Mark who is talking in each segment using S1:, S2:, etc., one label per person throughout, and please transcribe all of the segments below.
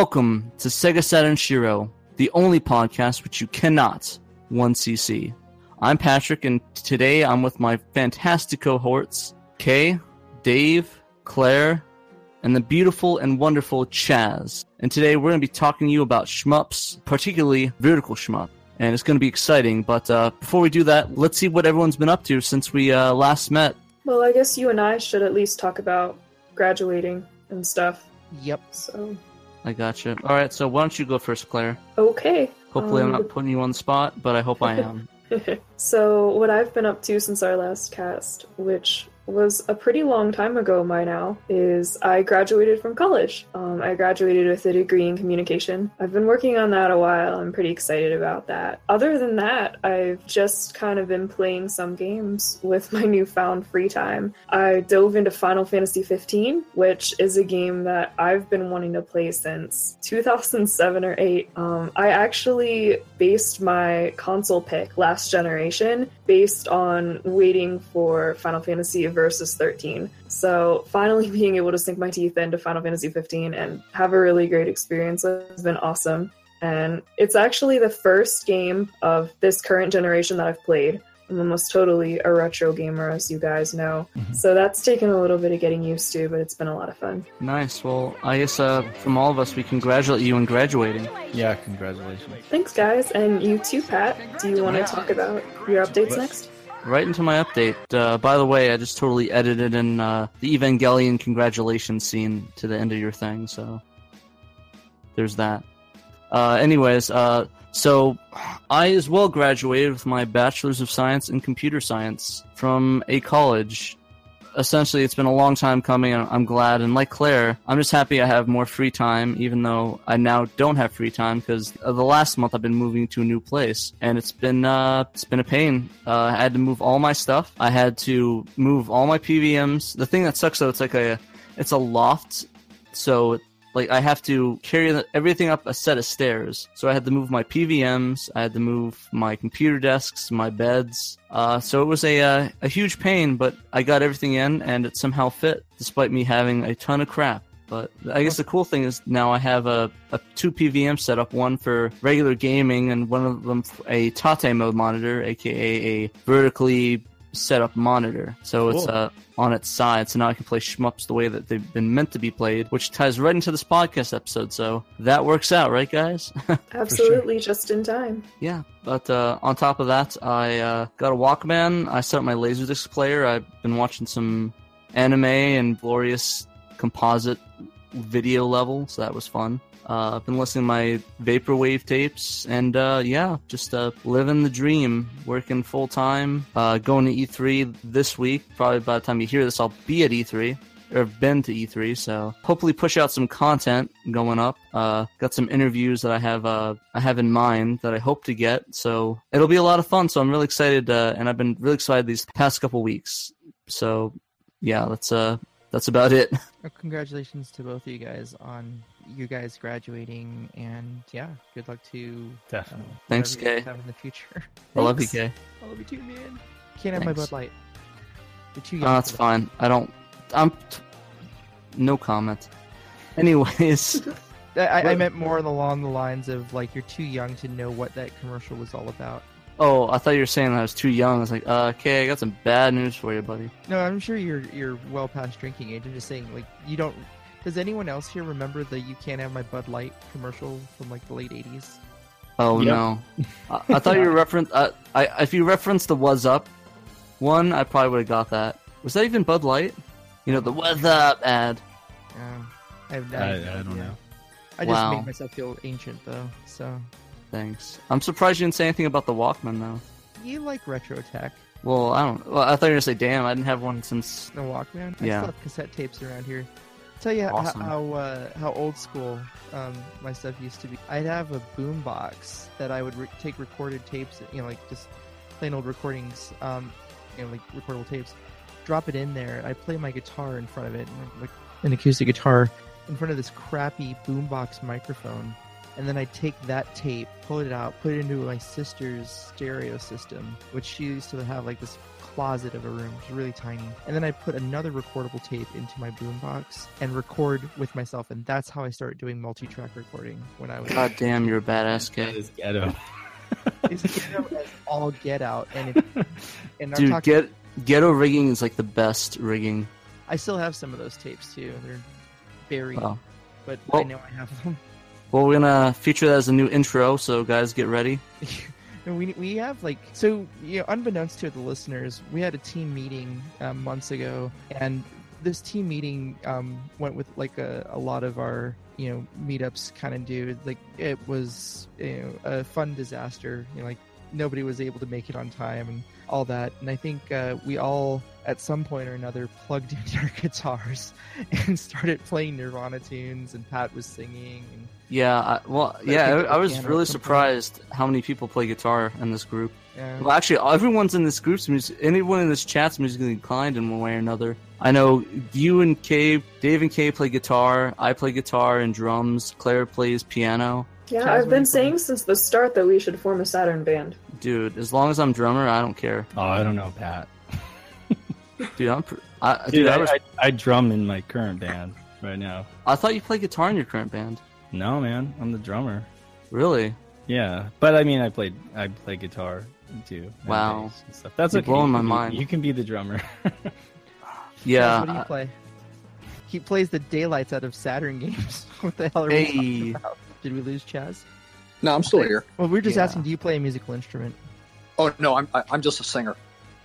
S1: Welcome to Sega Saturn Shiro, the only podcast which you cannot 1cc. I'm Patrick, and today I'm with my fantastic cohorts, Kay, Dave, Claire, and the beautiful and wonderful Chaz. And today we're going to be talking to you about shmups, particularly vertical shmup. And it's going to be exciting, but uh, before we do that, let's see what everyone's been up to since we uh, last met.
S2: Well, I guess you and I should at least talk about graduating and stuff.
S3: Yep.
S2: So,
S1: I gotcha. All right, so why don't you go first, Claire?
S2: okay.
S1: Hopefully, I'm
S2: Um,
S1: not putting you on the spot, but I hope I am.
S2: so, what I've been up to since our last cast, which was a pretty long time ago by now, is I graduated from college. Um, I graduated with a degree in communication. I've been working on that a while. I'm pretty excited about that. Other than that, I've just kind of been playing some games with my newfound free time. I dove into Final Fantasy 15, which is a game that I've been wanting to play since 2007 or 8. Um, I actually based my console pick last generation based on waiting for Final Fantasy Versus 13. So finally being able to sink my teeth into Final Fantasy 15 and have a really great experience has been awesome. And it's actually the first game of this current generation that I've played. I'm almost totally a retro gamer, as you guys know.
S1: Mm-hmm.
S3: Mhm.
S2: So that's taken a little bit of getting used to, but it's been a lot of fun.
S1: Nice. Well, I guess uh, from all of us, we congratulate you on graduating.
S3: Yeah, congratulations.
S2: Thanks, guys. And you too, Pat. Do you want to
S1: Yeah.
S2: talk about your updates next?
S1: Right into my update. Uh, by the way, I just totally edited in uh, the Evangelion congratulations scene to the end of your thing, so there's that. Uh, anyways, uh, so I as well graduated with my Bachelor's of Science in Computer Science from a college. Essentially, it's been a long time coming, and I'm glad. And like Claire, I'm just happy I have more free time, even though I now don't have free time because the last month I've been moving to a new place, and it's been uh, it's been a pain. Uh, I had to move all my stuff. I had to move all my PVMs. The thing that sucks though, it's like a it's a loft, so like I have to carry everything up a set of stairs. So I had to move my PVMs, I had to move my computer desks, my beds. Uh, so it was a uh, a huge pain, but I got everything in, and it somehow fit, despite me having a ton of crap. But I guess the cool thing is now I have a, a two PVM setup, one for regular gaming and one of them a Tate mode monitor, aka a vertically set up monitor. So it's uh, on its side, so now I can play shmups the way that they've been meant to be played, which ties right into this podcast episode. So that works out, right, guys?
S2: Absolutely, just in time.
S1: yeah. But uh, on top of that, I uh, got a Walkman. I set up my Laserdisc player. I've been watching some anime and glorious composite video level, so that was fun. Uh, I've been listening to my vaporwave tapes, and uh, yeah, just uh, living the dream, working full time, uh, going to E3 this week. Probably by the time you hear this, I'll be at E3 or been to E3, so hopefully push out some content going up. Uh, got some interviews that I have uh, I have in mind that I hope to get, so it'll be a lot of fun. So I'm really excited, uh, and I've been really excited these past couple weeks. So yeah, that's uh that's about it.
S3: Congratulations to both of you guys on you guys graduating, and yeah, good luck to uh,
S4: Definitely.
S1: Thanks,
S3: you
S1: Kay.
S3: Have in the future.
S1: I love you, Kay.
S3: I love you too, man. Can't have my Bud Light. You're too young.
S1: Oh, that's fine. I don't. I'm. T- no comment. Anyways,
S3: I, I, I meant more along the lines of like you're too young to know what that commercial was all about.
S1: Oh, I thought you were saying I was too young. I was like, uh, okay, I got some bad news for you, buddy.
S3: No, I'm sure you're you're well past drinking age. I'm just saying, like you don't. Does anyone else here remember the "You Can't Have My Bud Light" commercial from like the late '80s?
S1: Oh
S4: Yep.
S1: no, I, I thought you were reference. Uh, I if you referenced the "Was Up" one, I probably would have got that. Was that even Bud Light? You know the "Was Up" ad.
S3: Um, I, have,
S4: I,
S3: have no
S4: I don't
S3: idea.
S4: know.
S3: I just
S1: Wow.
S3: make myself feel ancient though. So
S1: Thanks. I'm surprised you didn't say anything about the Walkman though.
S3: you like retro tech?
S1: Well, I don't. Well, I thought you were gonna say, "Damn, I didn't have one since."
S3: The Walkman? I
S1: Yeah.
S3: still have cassette tapes around here. Tell you how
S1: Awesome.
S3: how, uh, how old school um, my stuff used to be. I'd have a boom box that I would re- take recorded tapes, you know, like just plain old recordings, um, you know, like recordable tapes. Drop it in there. I play my guitar in front of it, like an acoustic guitar, in front of this crappy boombox microphone. And then I'd take that tape, pull it out, put it into my sister's stereo system, which she used to have like this closet of a room. It's really tiny. And then I put another recordable tape into my boombox and record with myself. And that's how I started doing multi-track recording when I was.
S1: God damn, you're a badass
S4: That
S1: kid.
S4: is ghetto.
S3: It's ghetto as all get out. And, it, and
S1: Dude,
S3: talking,
S1: get ghetto rigging is like the best rigging.
S3: I still have some of those tapes too. They're buried,
S1: Wow.
S3: but I know I have them.
S1: Well, we're gonna feature that as a new intro, so guys, get ready.
S3: We we have like so you know unbeknownst to the listeners we had a team meeting um, months ago and this team meeting um, went with like a, a lot of our you know meetups kind of do like it was you know a fun disaster you know like nobody was able to make it on time and all that and i think uh, we all at some point or another plugged in our guitars and started playing nirvana tunes and pat was singing and
S1: Yeah, I, well,
S3: I
S1: yeah,
S3: think
S1: I, I was really
S3: at some
S1: surprised how many people play guitar in this group.
S3: uh,
S1: Well, actually, everyone's in this group's music. Anyone in this chat's musically inclined in one way or another. I know you and Kay, Dave and Kay play guitar. I play guitar and drums. Claire plays piano.
S2: Yeah,
S3: Chaz,
S2: I've been
S3: do
S2: saying since the start that we should form a Saturn band.
S1: Dude, as long as I'm drummer, I don't care.
S4: Oh, I don't know, Pat.
S1: Dude, I'm. Pr- I, dude,
S4: Dude,
S1: I,
S4: I,
S1: was,
S4: I, I drum in my current band right now.
S1: I thought you played guitar in your current band.
S4: No, man, I'm the drummer.
S1: Really?
S4: Yeah, but I mean, I played I play guitar too.
S1: Wow.
S4: and stuff. That's
S1: You're
S4: okay.
S1: blowing my
S4: can
S1: mind.
S4: You can be the drummer.
S1: Yeah.
S3: what do you play? He plays the daylights out of Saturn games. what the hell are we
S1: Hey.
S3: talking about? Did we lose Chaz?
S5: No, I'm still here.
S3: Well, we are just
S1: Yeah.
S3: asking, do you play a musical instrument?
S5: Oh no, I'm I, I'm just a singer.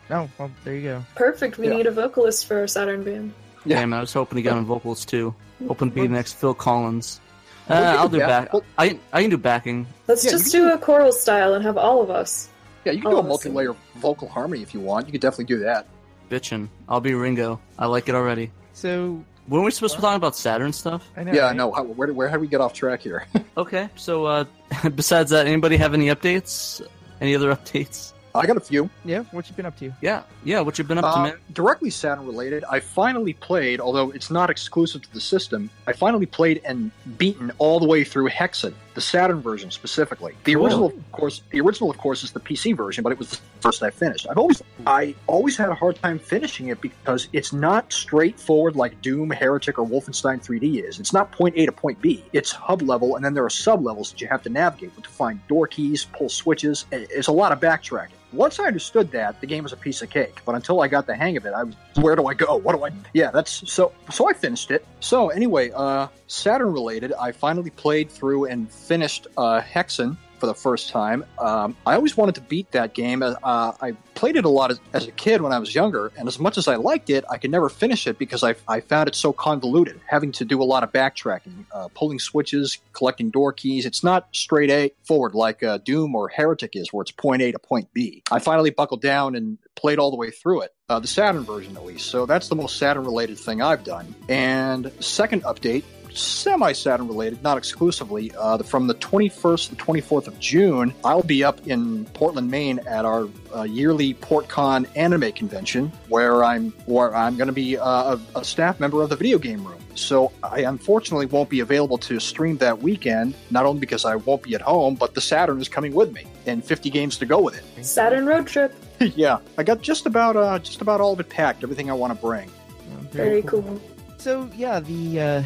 S3: No, well, there you go.
S2: Perfect. We
S5: Yeah.
S2: need a vocalist for our Saturn band.
S5: Yeah.
S1: Damn, I was hoping to get on vocals too. Hoping to be the next Phil Collins. Uh, I'll do
S5: do
S1: back. I I can do backing.
S2: Let's
S5: Yeah, you
S2: just
S5: can
S2: do a choral style and have all of us.
S5: Yeah, you can do a multi-layer vocal harmony if you want. You could definitely do that.
S1: Bitchin'. I'll be Ringo. I like it already.
S3: So,
S1: Weren't we supposed to be talking about Saturn stuff?
S3: I know.
S5: yeah,
S3: right?
S5: no. How, where where have we get off track here?
S1: Okay, so uh, besides that, anybody have any updates? Any other updates?
S5: I got a few.
S3: Yeah, what you been up to?
S1: Yeah, yeah. What you been up to,
S5: Uh,
S1: man?
S5: directly Saturn related, I finally played, although it's not exclusive to the system, I finally played and beaten all the way through Hexen, the Saturn version specifically. The
S1: Cool.
S5: original, of course, the original, of course, is the PC version, but it was the first I finished. I've always, I always had a hard time finishing it because it's not straightforward like Doom, Heretic, or Wolfenstein 3D is. It's not point A to point B. It's hub level, and then there are sub levels that you have to navigate with to find door keys, pull switches. It's a lot of backtracking. Once I understood that, the game was a piece of cake. But until I got the hang of it, I was, where do I go? What do I? Yeah, that's so. So I finished it. So anyway, uh, Saturn related, I finally played through and finished uh, Hexen for the first time. Um, I always wanted to beat that game. Uh, I played it a lot as, as a kid when I was younger, and as much as I liked it, I could never finish it because I, I found it so convoluted, having to do a lot of backtracking, uh, pulling switches, collecting door keys. It's not straight A forward like uh, Doom or Heretic is, where it's point A to point B. I finally buckled down and played all the way through it, uh, the Saturn version at least. So that's the most Saturn related thing I've done. And second update, semi Saturn related, not exclusively. Uh, from the 21st to the 24th of June, I'll be up in Portland, Maine at our uh, yearly PortCon anime convention, where I'm where I'm going to be uh, a, a staff member of the video game room. So I unfortunately won't be available to stream that weekend, not only because I won't be at home, but the Saturn is coming with me and 50 games to go with it.
S2: Saturn road trip.
S5: yeah, I got just about uh, just about all of it packed, everything I want to bring.
S2: Very cool.
S3: So yeah, the uh,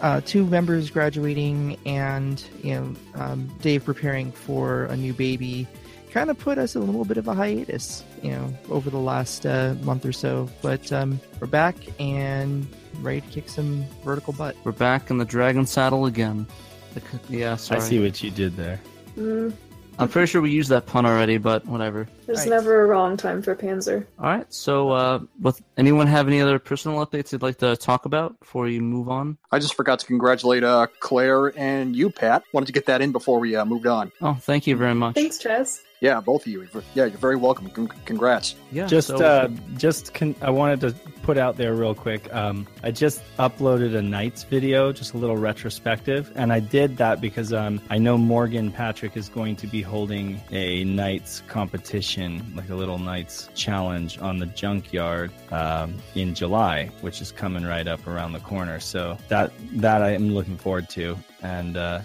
S3: uh, two members graduating and you know um, Dave preparing for a new baby kind of put us in a little bit of a hiatus, you know, over the last uh, month or so. But um, we're back and ready to kick some vertical butt.
S1: We're back in the dragon saddle again. The Yeah, sorry.
S4: I see what you did there.
S2: Mm,
S1: I'm pretty sure we used that pun already, but whatever.
S2: there's
S3: Right.
S2: never a wrong time for Panzer.
S1: All right. So, uh, with anyone have any other personal updates you'd like to talk about before you move on?
S5: I just forgot to congratulate uh, Claire and you, Pat. Wanted to get that in before we uh, moved on.
S1: Oh, thank you very much.
S2: Thanks, Chaz.
S5: Yeah, both of you. Yeah, you're very welcome. Con- congrats.
S1: Yeah.
S4: just
S1: so-
S4: uh just con- i wanted to put out there real quick um i just uploaded a nights video just a little retrospective and i did that because um i know morgan patrick is going to be holding a nights competition like a little nights challenge on the junkyard um, in july which is coming right up around the corner so that that i am looking forward to and uh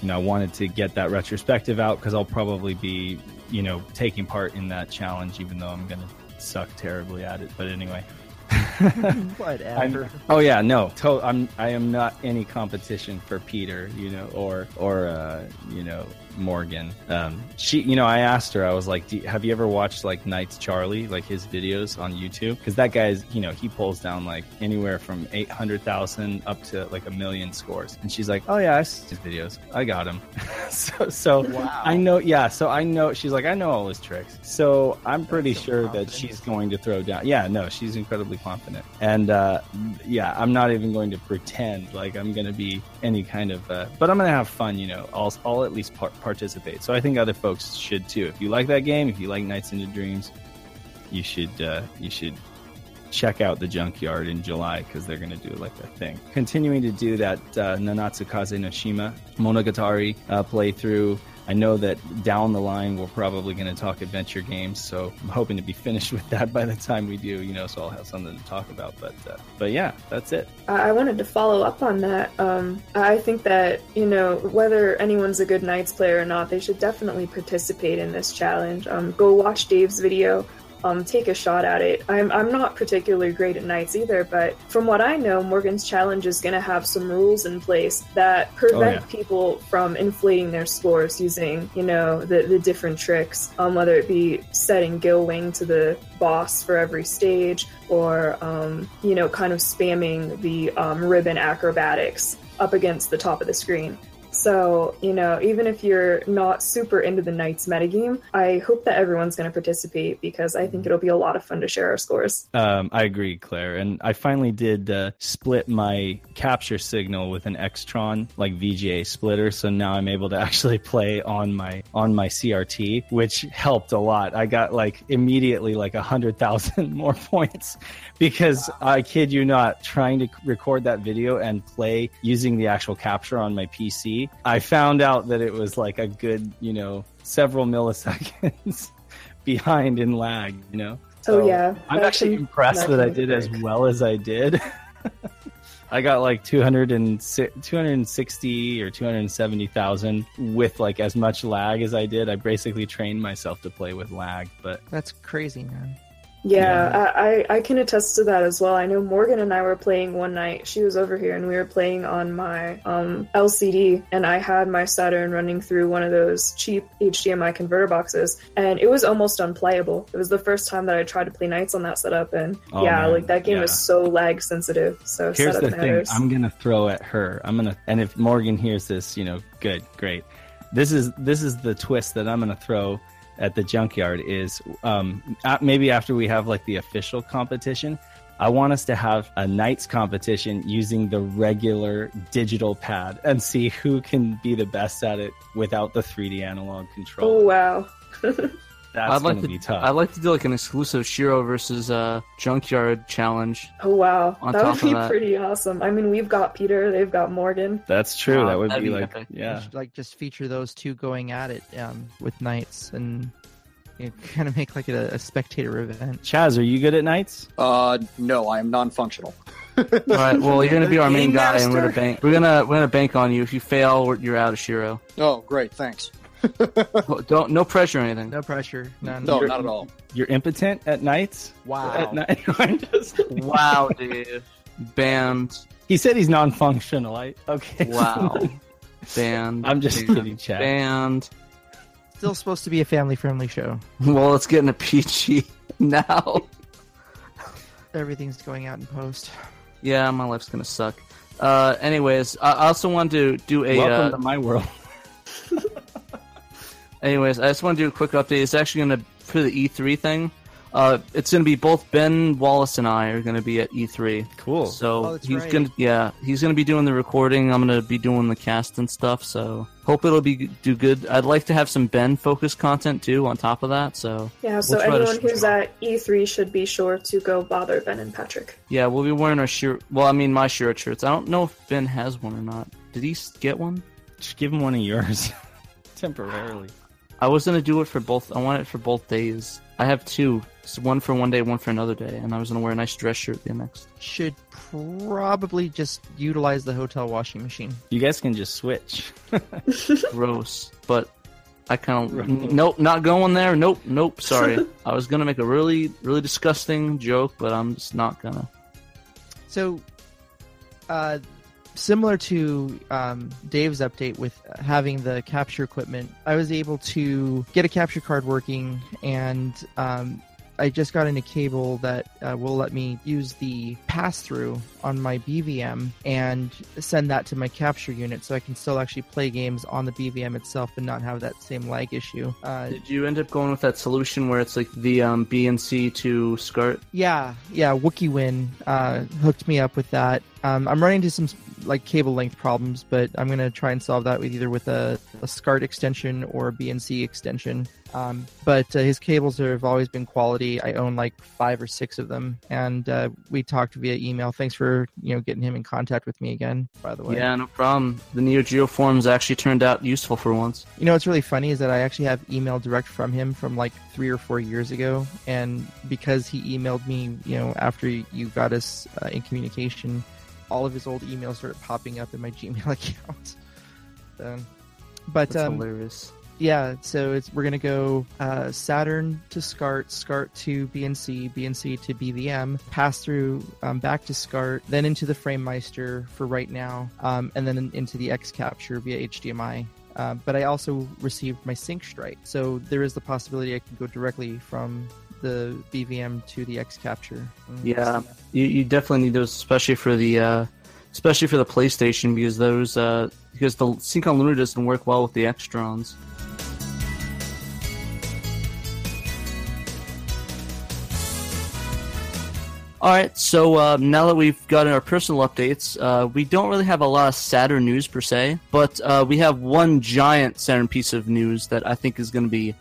S4: you know, I wanted to get that retrospective out because I'll probably be, you know, taking part in that challenge, even though I'm going to suck terribly at it. But anyway.
S3: Whatever.
S4: I'm- oh yeah, no, to- I'm I am not any competition for Peter, you know, or or uh, you know Morgan. Um, she, you know, I asked her, I was like, you, have you ever watched like Knights Charlie, like his videos on YouTube? Because that guy's, you know, he pulls down like anywhere from eight hundred thousand up to like a million scores, and she's like, oh yeah, I see his videos, I got him. so so
S3: Wow.
S4: I know, yeah. So I know she's like, I know all his tricks. So I'm pretty
S3: so
S4: sure that she's going to throw down. Yeah, no, she's incredibly confident, and uh, yeah, I'm not even going to pretend like I'm going to be any kind of. Uh, but I'm to have fun, you know. I'll, I'll at least par- participate. So I think other folks should too. If you like that game, if you like Nights into Dreams, you should uh, you should check out the junkyard in July because they're to do like a thing. Continuing to do that uh, Nanatsu Kaze no Shima Monogatari uh, playthrough. I know that down the line we're probably going to talk adventure games, so I'm hoping to be finished with that by the time we do. You know, so I'll have something to talk about. But uh, but yeah, that's it.
S2: I wanted to follow up on that. Um, I think that, you know, whether anyone's a good Nights player or not, they should definitely participate in this challenge. Um, go watch Dave's video. Um, take a shot at it. I'm, I'm not particularly great at Nights either, but from what I know, Morgan's challenge is going to have some rules in place that prevent
S4: yeah.
S2: people from inflating their scores using, you know, the, the different tricks, um, whether it be setting Gillwing to the boss for every stage or, um, you know, kind of spamming the um, ribbon acrobatics up against the top of the screen. So, you know, even if you're not super into the Nights metagame, I hope that everyone's going to participate because I think it'll be a lot of fun to share our scores.
S4: Um, I agree, Claire. And I finally did uh, split my capture signal with an Extron like VGA splitter, so now I'm able to actually play on my on my CRT, which helped a lot. I got like immediately like a hundred thousand more points because I kid you not, trying to record that video and play using the actual capture on my PC, I found out that it was like a good, you know, several milliseconds behind in lag. You know.
S2: oh, yeah.
S4: I'm
S2: that
S4: actually
S2: can-
S4: impressed that I
S2: can
S4: did as well as I did. I got like 200 and 260 or 270,000 with like as much lag as I did. I basically trained myself to play with lag, but
S3: That's crazy, man.
S2: Yeah, I, I I can attest to that as well. I know Morgan and I were playing one night. She was over here and we were playing on my um, LCD, and I had my Saturn running through one of those cheap HDMI converter boxes, and it was almost unplayable. It was the first time that I tried to play Nights on that setup, and
S4: Oh,
S2: yeah,
S4: man.
S2: like that game
S4: Yeah.
S2: is so lag sensitive. So
S4: here's the
S2: matters.
S4: thing. I'm going to throw at her. I'm going to and if Morgan hears this, you know, good, great. This is this is the twist that I'm going to throw at the junkyard is um maybe after we have like the official competition I want us to have a nights competition using the regular digital pad and see who can be the best at it without the 3D analog control.
S2: oh wow.
S4: That's
S1: I'd like
S4: going to
S1: to
S4: be tough.
S1: I'd like to do like an exclusive Shiro versus uh, Junkyard challenge.
S2: Oh wow,
S1: On
S2: that
S1: top
S2: would
S1: of
S2: be
S1: that-
S2: pretty awesome. I mean, we've got Peter, they've got Morgan.
S4: That's true.
S1: Wow,
S4: that would be
S1: be
S4: like
S1: epic.
S4: yeah.
S3: Should, like just feature those two going at it um, with nights and you know, kind of make like a, a spectator event.
S4: Chaz, are you good at nights?
S5: Uh, no, I am non-functional.
S1: All right. Well, you're gonna be our main
S5: Game
S1: guy, and we're gonna bank. We're gonna we're gonna bank on you. If you fail, you're out of Shiro.
S5: Oh, great, thanks.
S1: Don't no pressure or anything.
S3: No pressure. None.
S5: No, not at all.
S4: You're impotent at nights?
S3: Wow.
S4: At night? I'm just-
S1: Wow, dude. Banned.
S4: He said he's non-functional. I okay.
S1: Wow. Banned.
S4: I'm just
S1: dude.
S4: kidding, Chad.
S1: Banned.
S3: Still supposed to be a family-friendly show.
S1: Well, it's getting a into PG now.
S3: Everything's going out in post.
S1: Yeah, my life's gonna suck. Uh, anyways, I I also want to do a.
S4: Welcome
S1: Uh,
S4: to my world.
S1: Anyways, I just want to do a quick update. It's actually gonna for the E3 thing. Uh, it's gonna be both Ben Wallace and I are gonna be at E3.
S4: Cool.
S1: So
S3: Oh,
S1: he's
S3: right.
S1: gonna yeah he's gonna be doing the recording. I'm gonna be doing the cast and stuff. So hope it'll be do good. I'd like to have some Ben focused content too on top of that. So
S2: Yeah, so
S1: We'll try
S2: anyone
S1: sh-
S2: who's at E3 should be sure to go bother Ben and Patrick.
S1: yeah, we'll be wearing our shirt. Well, I mean my shirt shirts. I don't know if Ben has one or not. Did he get one?
S4: Just give him one of yours temporarily.
S1: I was gonna do it for both. I want it for both days. I have two. It's one for one day, one for another day, and I was gonna wear a nice dress shirt the next.
S3: Should probably just utilize the hotel washing machine.
S4: You guys can just switch.
S1: Gross, but I kind of nope, not going there. Nope, nope. Sorry, I was gonna make a really, really disgusting joke, but I'm just not gonna.
S3: So, uh, similar to um, Dave's update with having the capture equipment, I was able to get a capture card working, and um, I just got in a cable that uh, will let me use the pass through on my BVM and send that to my capture unit so I can still actually play games on the BVM itself and not have that same lag issue. Uh,
S1: Did you end up going with that solution where it's like the um, BNC to SCART?
S3: yeah, yeah, WookieWin uh, hooked me up with that. Um, I'm running into some like cable length problems, but I'm gonna try and solve that with either with a, a SCART extension or a BNC extension. Um, but uh, his cables have always been quality. I own like five or six of them, and uh, we talked via email. Thanks for you know getting him in contact with me again. By the way,
S1: Yeah, no problem. The Neo Geo forums actually turned out useful for once.
S3: You know what's really funny is that I actually have email direct from him from like three or four years ago, and because he emailed me, you know, after you got us uh, in communication, all of his old emails started popping up in my Gmail account. So, but
S1: That's
S3: um,
S1: hilarious.
S3: yeah, so it's we're gonna go uh, Saturn to SCART, SCART to BNC, BNC to BVM, pass through um, back to SCART, then into the FrameMeister for right now, um, and then into the X Capture via HDMI. Uh, but I also received my sync strike, so there is the possibility I can go directly from the BVM to the X Capture. Mm,
S1: Yeah. You, you definitely need those, especially for the uh, especially for the PlayStation, because those uh, because the Sync on Luma doesn't work well with the Extrons. All right, so uh, now that we've gotten our personal updates, uh, we don't really have a lot of Saturn news per se, but uh, we have one giant Saturn piece of news that I think is going to be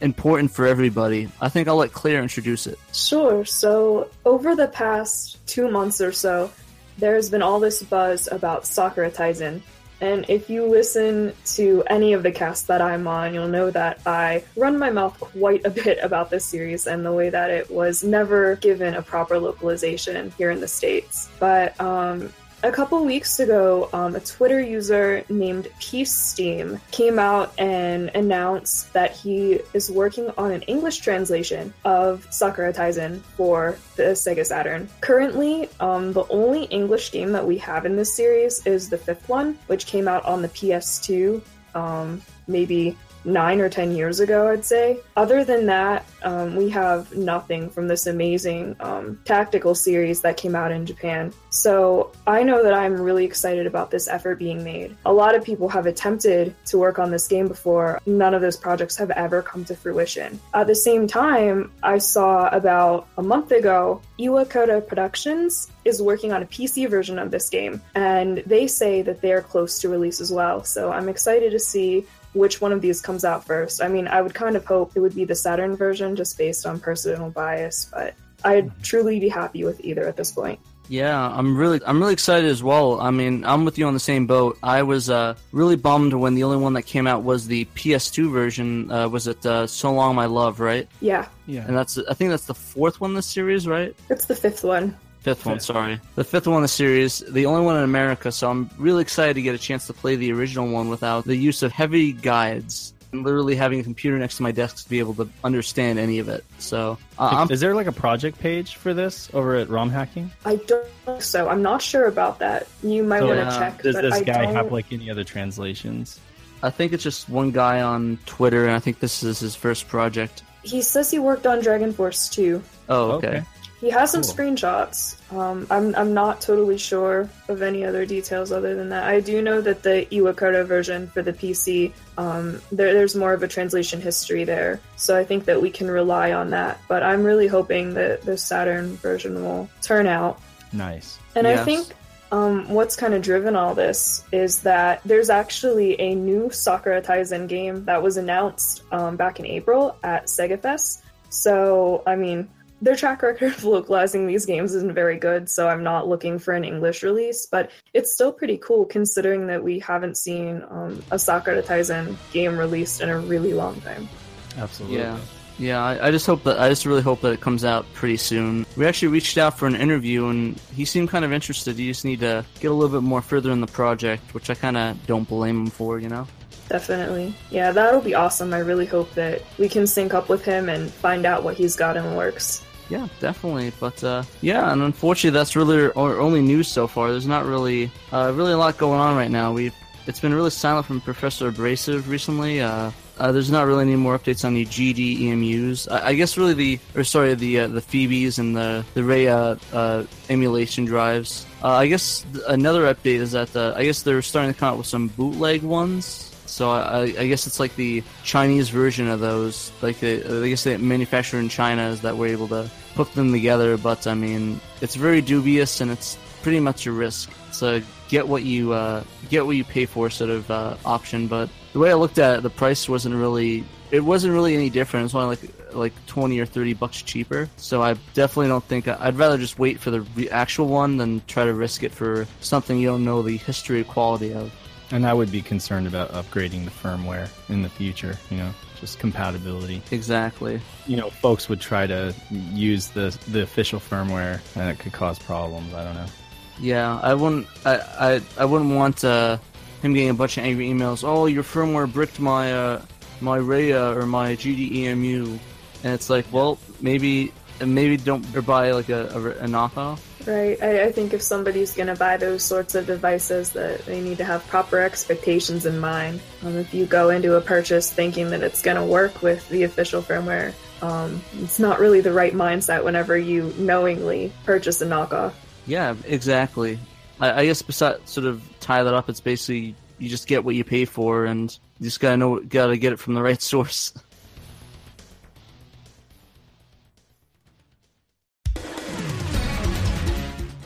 S1: important for everybody. I think I'll let Claire introduce it.
S2: Sure. So, over the past two months or so, there's been all this buzz about Sakura. And if you listen to any of the casts that I'm on, you'll know that I run my mouth quite a bit about this series and the way that it was never given a proper localization here in the States. But um, a couple weeks ago, um, a Twitter user named Peace Steam came out and announced that he is working on an English translation of Sakura Taisen for the Sega Saturn. Currently, um, the only English game that we have in this series is the fifth one, which came out on the PS2 um, maybe nine or ten years ago, I'd say. Other than that, um, we have nothing from this amazing um, tactical series that came out in Japan. So I know that I'm really excited about this effort being made. A lot of people have attempted to work on this game before. None of those projects have ever come to fruition. At the same time, I saw about a month ago, Iwakura Productions is working on a PC version of this game, and they say that they're close to release as well. So I'm excited to see which one of these comes out first. I mean, I would kind of hope it would be the Saturn version just based on personal bias, but I'd truly be happy with either at this point.
S1: Yeah, I'm really I'm really excited as well. I mean, I'm with you on the same boat. I was uh, really bummed when the only one that came out was the PS2 version. Uh, was it uh, So Long My Love, right?
S2: Yeah,
S4: Yeah.
S1: And that's I think that's the fourth one in the series, right?
S2: it's the fifth one.
S1: Fifth one, sorry. The fifth one in the series, the only one in America, so I'm really excited to get a chance to play the original one without the use of heavy guides. And literally having a computer next to my desk to be able to understand any of it. So uh,
S4: Is there like a project page for this over at ROM hacking?
S2: I don't think so. I'm not sure about that. You might
S4: So,
S2: want to
S1: uh,
S2: check.
S4: Does
S2: but
S4: this
S2: I
S4: guy
S2: don't...
S4: have like any other translations?
S1: I think it's just one guy on Twitter, and I think this is his first project.
S2: He says he worked on Dragon Force 2.
S1: Oh, okay.
S2: He has some
S4: Cool.
S2: screenshots. Um, I'm I'm not totally sure of any other details other than that. I do know that the Iwakura version for the PC, um, there, there's more of a translation history there, so I think that we can rely on that. But I'm really hoping that the Saturn version will turn out.
S4: Nice.
S2: And I think um, what's kind of driven all this is that there's actually a new Sakura Taisen game that was announced um, back in April at Sega Fest. So, I mean, their track record of localizing these games isn't very good, so I'm not looking for an English release, but it's still pretty cool considering that we haven't seen um, a Sakura Taisen game released in a really long time.
S4: Absolutely.
S1: Yeah. Yeah, I, I just hope that I just really hope that it comes out pretty soon. We actually reached out for an interview, and he seemed kind of interested. You just need to get a little bit more further in the project, which I kind of don't blame him for, you know.
S2: Definitely. Yeah, that'll be awesome. I really hope that we can sync up with him and find out what he's got in the works.
S1: Yeah, definitely. But uh, yeah, and unfortunately, that's really our only news so far. There's not really, uh, really a lot going on right now. We, it's been really silent from Professor Abrasive recently. Uh, uh, there's not really any more updates on the GD EMUs. I, I guess really the, or sorry, the uh, the Phoebes and the the Rhea uh, emulation drives. Uh, I guess th- another update is that I guess they're starting to come out with some bootleg ones. So I, I guess it's like the Chinese version of those. Like they, I guess they manufacture in China is that we're able to put them together. But I mean, it's very dubious and it's pretty much a risk. So get what you uh, get what you pay for sort of uh, option. But the way I looked at it, the price wasn't really it wasn't really any different. It's only like like twenty or thirty bucks cheaper. So I definitely don't think I'd rather just wait for the actual one than try to risk it for something you don't know the history or quality of.
S4: And I would be concerned about upgrading the firmware in the future, you know, just compatibility.
S1: Exactly.
S4: You know, folks would try to use the the official firmware and it could cause problems. I don't know.
S1: Yeah, I wouldn't. I I, I wouldn't want uh, him getting a bunch of angry emails. Oh, your firmware bricked my uh, my Rhea or my GDEMU, and it's like, well, maybe maybe don't buy like a, a, a knockoff.
S2: Right. I, I think if somebody's going to buy those sorts of devices, that they need to have proper expectations in mind. Um, if you go into a purchase thinking that it's going to work with the official firmware, um, it's not really the right mindset whenever you knowingly purchase a knockoff.
S1: Yeah, exactly. I, I guess besides sort of tie that up, it's basically you just get what you pay for, and you just gotta know, gotta get it from the right source.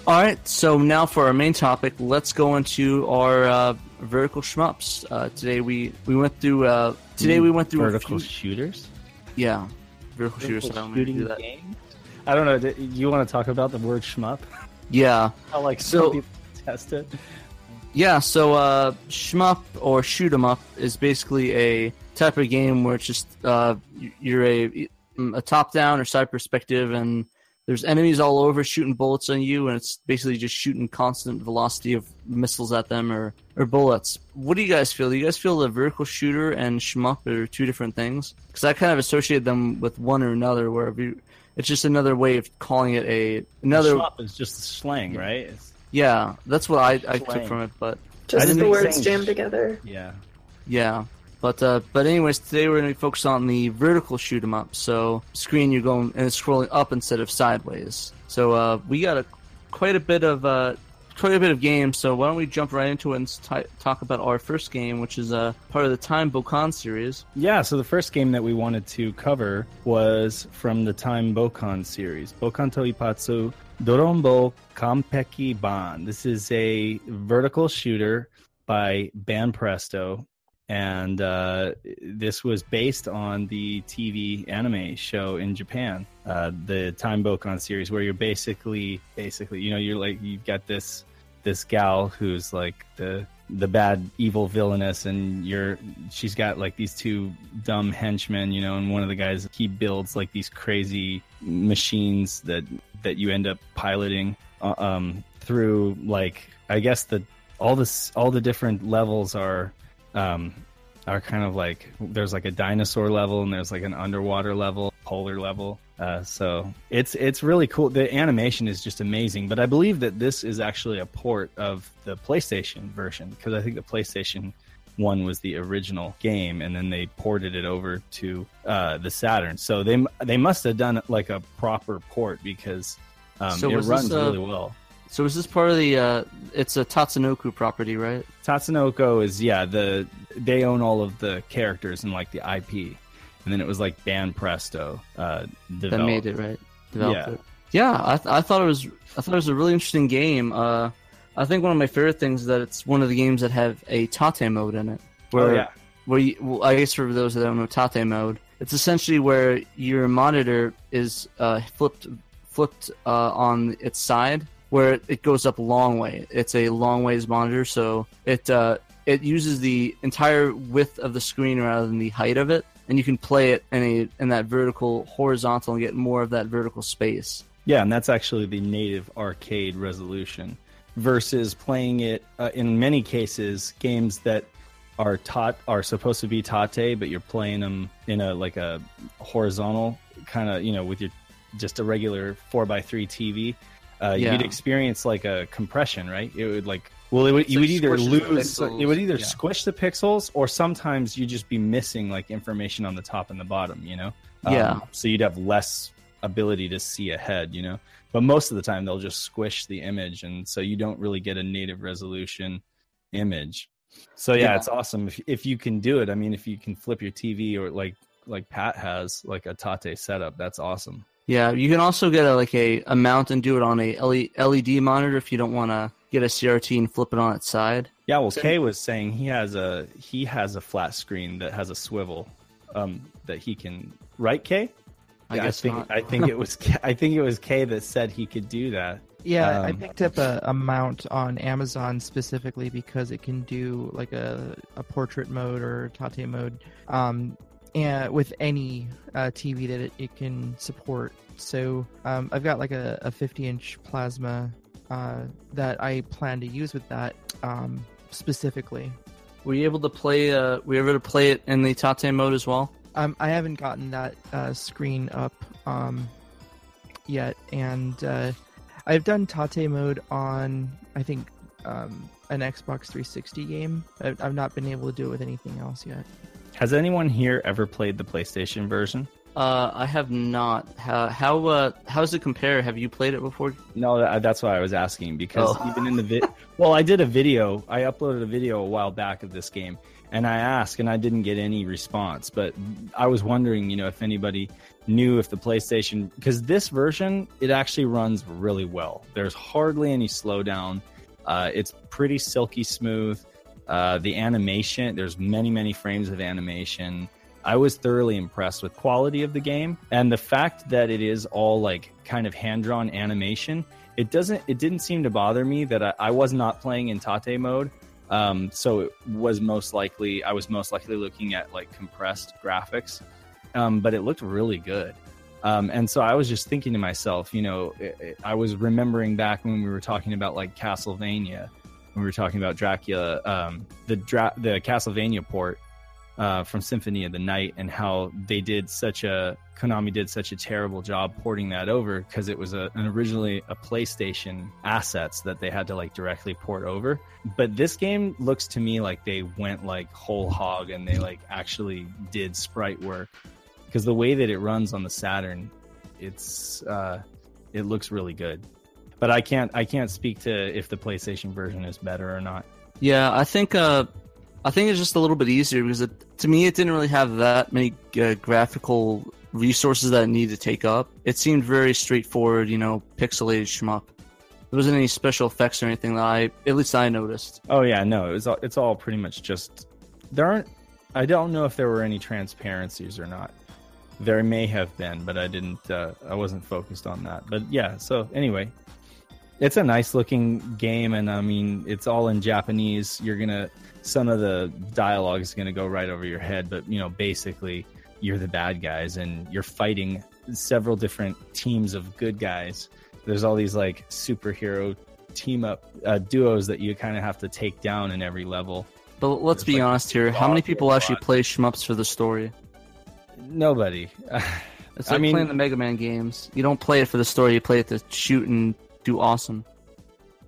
S1: All right, so now for our main topic, let's go into our uh, vertical shmups. Uh, today we we went through. Uh, today we went through
S4: vertical
S1: few-
S4: shooters.
S1: yeah, vertical shooters. I don't wanna do that.
S4: games. I don't know. d- You want to talk about the word shmup?
S1: Yeah,
S4: How like
S1: So-
S4: some people test it?
S1: Yeah, so uh, shmup or shoot 'em up is basically a type of game where it's just uh, you're a a top down or side perspective, and there's enemies all over shooting bullets on you, and it's basically just shooting constant velocity of missiles at them or or bullets. What do you guys feel? Do you guys feel the vertical shooter and shmup are two different things? Because I kind of associate them with one or another, where if you, it's just another way of calling it a another.
S4: shmup is just slang, right? It's,
S1: Yeah, that's what I, I took from it, but.
S2: Just the words
S4: saying-
S2: jammed together.
S4: yeah.
S1: Yeah. But uh, but anyways, today we're going to focus on the vertical shoot 'em up. So screen you're going and it's scrolling up instead of sideways. So uh, we got a quite a bit of uh, quite a bit of games. So why don't we jump right into it and t- talk about our first game, which is uh, part of the Time Bokan series.
S4: Yeah, so the first game that we wanted to cover was from the Time Bokan series, Bokan Toipatsu Dorombo Kampeki Ban. This is a vertical shooter by Banpresto, and uh, this was based on the TV anime show in Japan, uh, the Time Bokan series, where you're basically, basically, you know, you're like you've got this this gal who's like the the bad evil villainess and you're she's got like these two dumb henchmen you know and one of the guys he builds like these crazy machines that that you end up piloting uh, um through like i guess the all this all the different levels are um are kind of like there's like a dinosaur level and there's like an underwater level polar level. Uh, so it's it's really cool. The animation is just amazing but i believe that this is actually a port of the playstation version because i think the playstation one was the original game and then they ported it over to uh, the saturn. So they they must have done like a proper port because um,
S1: So
S4: it runs really well
S1: So is this part of the? Uh, it's a Tatsunoko property, right?
S4: Tatsunoko is yeah the they own all of the characters and like the IP, and then it was like Banpresto uh,
S1: That made it right. Developed
S4: Yeah.
S1: it. Yeah, I, th- I thought it was I thought it was a really interesting game. Uh, I think one of my favorite things is that it's one of the games that have a tate mode in it. Where,
S4: Oh yeah,
S1: where you, well, I guess for those that don't know tate mode, it's essentially where your monitor is uh, flipped flipped uh, on its side, where it goes up a long way. It's a long ways monitor, so it uh, it uses the entire width of the screen rather than the height of it, and you can play it in a in that vertical horizontal and get more of that vertical space.
S4: yeah, and that's actually the native arcade resolution versus playing it uh, in many cases games that are taught are supposed to be tate, but you're playing them in a like a horizontal kind of you know with your just a regular four by three TV, uh,
S1: Yeah.
S4: you'd experience like a compression, right? It would like well, it would, you
S1: like
S4: would either lose, it would either
S1: Yeah.
S4: squish the pixels, or sometimes you'd just be missing like information on the top and the bottom, you know?
S1: Yeah.
S4: Um, so you'd have less ability to see ahead, you know? But most of the time they'll just squish the image, and so you don't really get a native resolution image. So yeah,
S1: Yeah.
S4: it's awesome if if you can do it. I mean, if you can flip your TV or like like Pat has like a Tate setup, that's awesome.
S1: Yeah, you can also get a, like a, a mount and do it on a LE LED monitor if you don't want to get a CRT and flip it on its side.
S4: Yeah, well,
S1: So-
S4: Kay was saying he has a he has a flat screen that has a swivel um, that he can. Right, Kay?
S1: I
S4: Yeah,
S1: guess
S4: think
S1: not.
S4: I think it was I think it was Kay that said he could do that.
S3: Yeah, I
S4: Um,
S3: picked up a, a mount on Amazon specifically because it can do like a, a portrait mode or tate mode, um, and with any uh, TV that it, it can support. So um, I've got like a, a 50 inch plasma uh, that I plan to use with that um, specifically.
S1: Were you able to play? Uh, were you able to play it in the Tate mode as well?
S3: Um, I haven't gotten that uh, screen up um, yet, and uh, I've done Tate mode on I think um, an Xbox 360 game. I've, I've not been able to do it with anything else yet.
S4: Has anyone here ever played the PlayStation version?
S1: Uh, I have not. How how uh, how does it compare? Have you played it before?
S4: No, that, that's why I was asking because
S1: Oh.
S4: even in the vid, well, I did a video. I uploaded a video a while back of this game, and I asked, and I didn't get any response. But I was wondering, you know, if anybody knew if the PlayStation because this version it actually runs really well. There's hardly any slowdown. Uh, it's pretty silky smooth. Uh, the animation, there's many many frames of animation. I was thoroughly impressed with quality of the game and the fact that it is all like kind of hand drawn animation. It doesn't. It didn't seem to bother me that I, I was not playing in Tate mode. Um, so it was most likely I was most likely looking at like compressed graphics, um, but it looked really good. Um, and so I was just thinking to myself, you know, it, it- I was remembering back when we were talking about like Castlevania, when we were talking about Dracula, um, the Dra- the Castlevania port uh, from Symphony of the Night, and how they did such a Konami did such a terrible job porting that over because it was a, an originally a PlayStation assets that they had to like directly port over. But this game looks to me like they went like whole hog and they like actually did sprite work because the way that it runs on the Saturn, it's uh, it looks really good. But I can't I can't speak to if the PlayStation version is better or not.
S1: Yeah, I think uh, I think it's just a little bit easier because it, to me it didn't really have that many uh, graphical resources that it needed to take up. It seemed very straightforward, you know, pixelated shmup. There wasn't any special effects or anything that I, at least I noticed.
S4: Oh yeah, no, it's all, it's all pretty much just there aren't. I don't know if there were any transparencies or not. There may have been, but I didn't. Uh, I wasn't focused on that. But yeah. So anyway, it's a nice looking game, and I mean, it's all in Japanese. You're gonna some of the dialogue is gonna go right over your head, but you know, basically, you're the bad guys, and you're fighting several different teams of good guys. There's all these like superhero team up uh, duos that you kind of have to take down in every level.
S1: But let's
S4: It's
S1: be
S4: like
S1: honest here. How many people actually play shmups for the story?
S4: Nobody.
S1: It's
S4: I mean-
S1: playing the Mega Man games. You don't play it for the story. You play it to shoot and do awesome.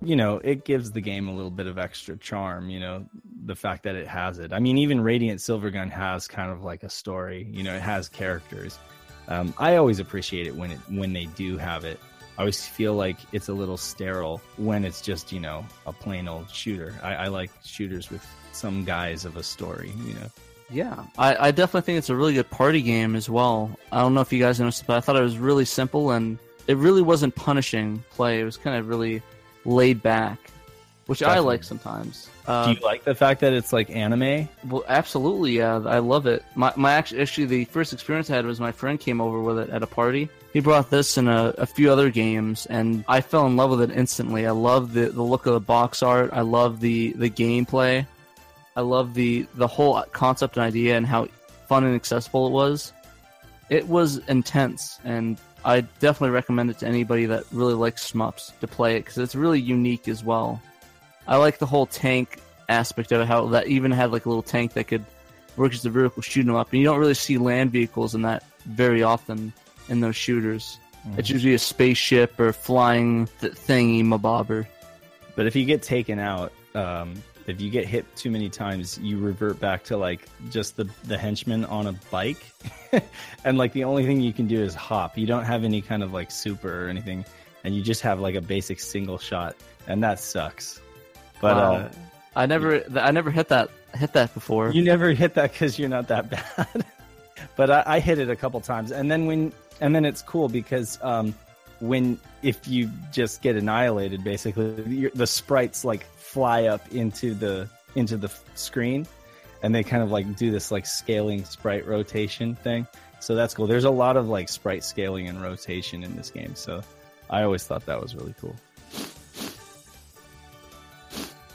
S4: you know, it gives the game a little bit of extra charm, you know, the fact that it has it. I mean, even Radiant Silvergun has kind of like a story, you know, it has characters. Um, I always appreciate it when it when they do have it. I always feel like it's a little sterile when it's just, you know, a plain old shooter. I, I like shooters with some guise of a story, you know.
S1: Yeah, I, I definitely think it's a really good party game as well. I don't know if you guys noticed, but I thought it was really simple and it really wasn't punishing play. It was kind of really laid back, which I like sometimes. Uh,
S4: do you like the fact that it's like anime?
S1: well, absolutely, yeah, I love it. My my actually, actually the first experience I had was my friend came over with it at a party. He brought this and a, a few other games, and I fell in love with it instantly. I love the, the look of the box art. I love the the gameplay. I love the the whole concept and idea and how fun and accessible it was. It was intense, and I definitely recommend it to anybody that really likes shmups to play it because it's really unique as well. I like the whole tank aspect of it. How that even had like a little tank that could work as a vehicle, shooting them up. And you don't really see land vehicles in that very often in those shooters. It's mm-hmm. usually a spaceship or flying th- thingy mabobber.
S4: But if you get taken out, um, if you get hit too many times, you revert back to like just the the henchman on a bike, and like the only thing you can do is hop. You don't have any kind of like super or anything, and you just have like a basic single shot, and that sucks. But
S1: Wow.
S4: uh,
S1: I never, I never hit that hit that before.
S4: you never hit that because you're not that bad. but I, I hit it a couple times, and then when and then it's cool because um, when if you just get annihilated, basically the sprites like fly up into the into the screen, and they kind of like do this like scaling sprite rotation thing. So that's cool. There's a lot of like sprite scaling and rotation in this game. So I always thought that was really cool.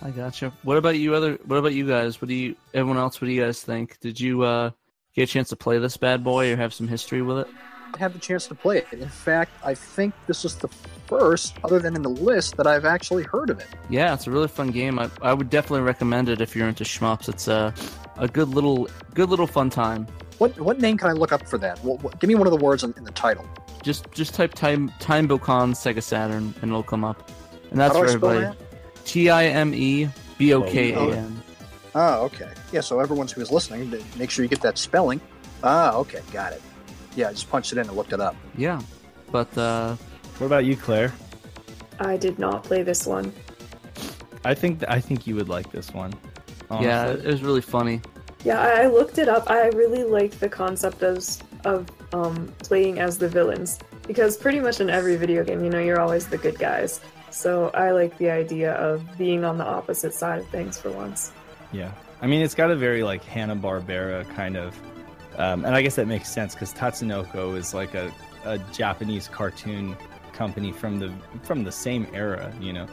S1: I gotcha. What about you? Other? What about you guys? What do you? Everyone else? What do you guys think? Did you uh, get a chance to play this bad boy or have some history with it?
S5: Have the chance to play it. In fact, I think this is the first, other than in the list, that I've actually heard of it.
S1: Yeah, it's a really fun game. I, I would definitely recommend it if you're into shmups. It's a a good little good little fun time.
S5: What what name can I look up for that? What, what, give me one of the words in, in the title.
S1: Just just type time time Bokan Sega Saturn and it'll come up. And that's for everybody. T I M E B O K A N.
S5: Oh, okay. Yeah, so everyone who is listening, make sure you get that spelling. Ah, okay, got it. Yeah, I just punched it in and looked it up.
S1: Yeah, but uh,
S4: What about you, Claire?
S2: I did not play this one.
S4: I think I think you would like this one.
S1: yeah, it was really funny.
S2: Yeah, I, I looked it up. I really liked the concept of of um, playing as the villains because pretty much in every video game, you know, you're always the good guys. So I like the idea of being on the opposite side of things for once.
S4: Yeah, I mean it's got a very like Hanna Barbera kind of, um, and I guess that makes sense because Tatsunoko is like a, a Japanese cartoon company from the from the same era, you know.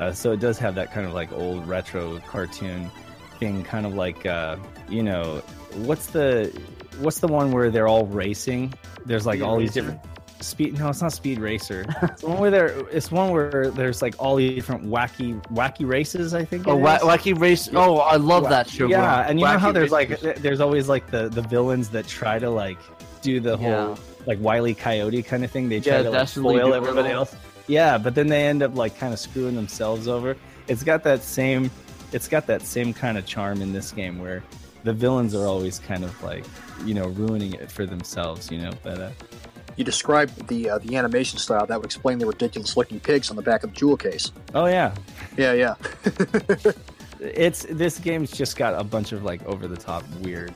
S4: Uh, so it does have that kind of like old retro cartoon thing, kind of like uh, you know, what's the what's the one where they're all racing? There's like all these different speed. No, it's not Speed Racer. it's one where there. It's one where there's like all these different wacky wacky races. I think.
S1: Oh, wa- Wacky Race! Oh, I love that show. bro.
S4: Yeah, and you know how there's
S1: Race
S4: like there's always like the the villains that try to like do the whole
S1: Yeah.
S4: like Wiley Coyote kind of thing. They try
S1: Yeah,
S4: to like foil everybody else. Yeah, but then they end up like kind of screwing themselves over. It's got that same it's got that same kind of charm in this game where the villains are always kind of like you know ruining it for themselves. You know, but uh,
S5: You described the uh, the animation style that would explain the ridiculous looking pigs on the back of the jewel case.
S4: oh yeah,
S5: Yeah, yeah.
S4: it's this game's just got a bunch of like over the top weird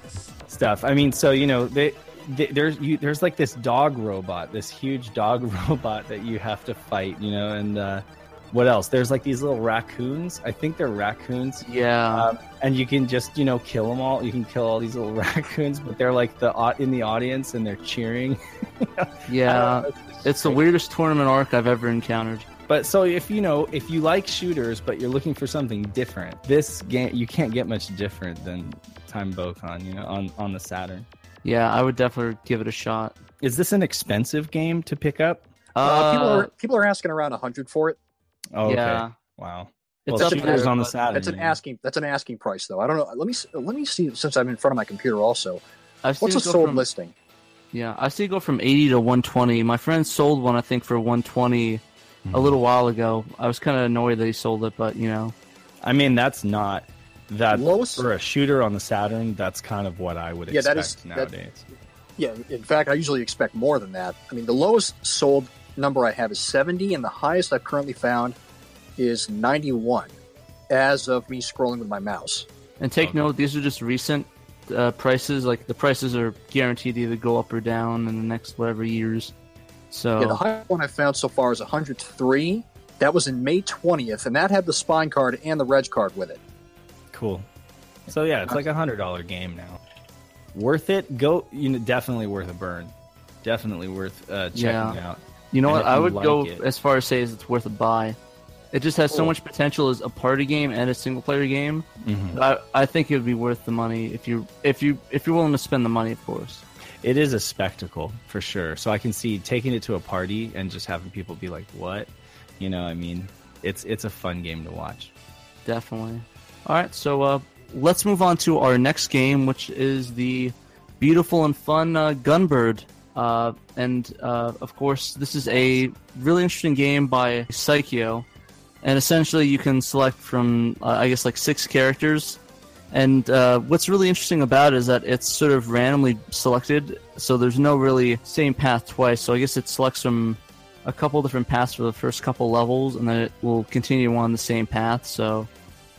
S4: stuff. I mean, so you know, they, they, there's you, there's like this dog robot, this huge dog robot that you have to fight, you know, and uh, what else? There's like these little raccoons. I think they're raccoons.
S1: Yeah,
S4: Um, and you can just you know kill them all. You can kill all these little raccoons, but they're like the in the audience and they're cheering.
S1: yeah.
S4: I know, just
S1: It's the weirdest tournament arc I've ever encountered.
S4: But so if you know if you like shooters, but you're looking for something different, this game you can't get much different than Time Bokan, you know, on on the Saturn.
S1: Yeah, I would definitely give it a shot.
S4: Is this an expensive game to pick up?
S5: Uh, people
S1: Uh,
S5: are people are asking around a hundred for it.
S4: Oh,
S1: yeah,
S4: okay. Wow.
S1: it's
S4: well,
S1: up there,
S4: on the
S1: but
S4: Saturn.
S5: That's an asking that's an asking price though. I don't know. Let me let me see since I'm in front of my computer also.
S1: I've
S5: What's a sold
S1: from,
S5: listing?
S1: Yeah, I see it go from 80 to 120. My friend sold one, I think, for 120
S4: Hmm.
S1: a little while ago. I was kind of annoyed that he sold it, but you know,
S4: I mean, that's not that
S5: Lowest-
S4: for a shooter on the Saturn. That's kind of what I would
S5: Yeah,
S4: expect
S5: that is- that-
S4: nowadays.
S5: Yeah, in fact, I usually expect more than that. I mean, the lowest sold number I have is 70, and the highest I've currently found is 91 as of me scrolling with my mouse.
S1: and take
S4: Okay.
S1: note, these are just recent uh, prices. Like the prices are guaranteed to either go up or down in the next whatever years. So
S5: Yeah, the highest one I found so far is 103. That was in May 20th, and that had the spine card and the reg card with it.
S4: Cool. So yeah, it's like a hundred dollar game now. Worth it? Go. You know, definitely worth a burn. Definitely worth uh, checking
S1: Yeah.
S4: out.
S1: You know
S4: and
S1: what? I would
S4: like
S1: go
S4: it-
S1: as far as say as it's worth a buy. It just has so much potential as a party game and a single player game.
S4: Mhm.
S1: I, I think it would be worth the money if you if you if you're willing to spend the money, of course.
S4: It is a spectacle for sure. So I can see taking it to a party and just having people be like, "What?" You know, I mean, it's it's a fun game to watch.
S1: Definitely. All right, so uh, let's move on to our next game, which is the beautiful and fun uh, Gunbird. Uh, and uh, of course, this is a really interesting game by Psikyo. And essentially, you can select from, uh, I guess, like six characters. And uh, what's really interesting about it is that it's sort of randomly selected, so there's no really same path twice. So I guess it selects from a couple different paths for the first couple levels, and then it will continue on the same path. So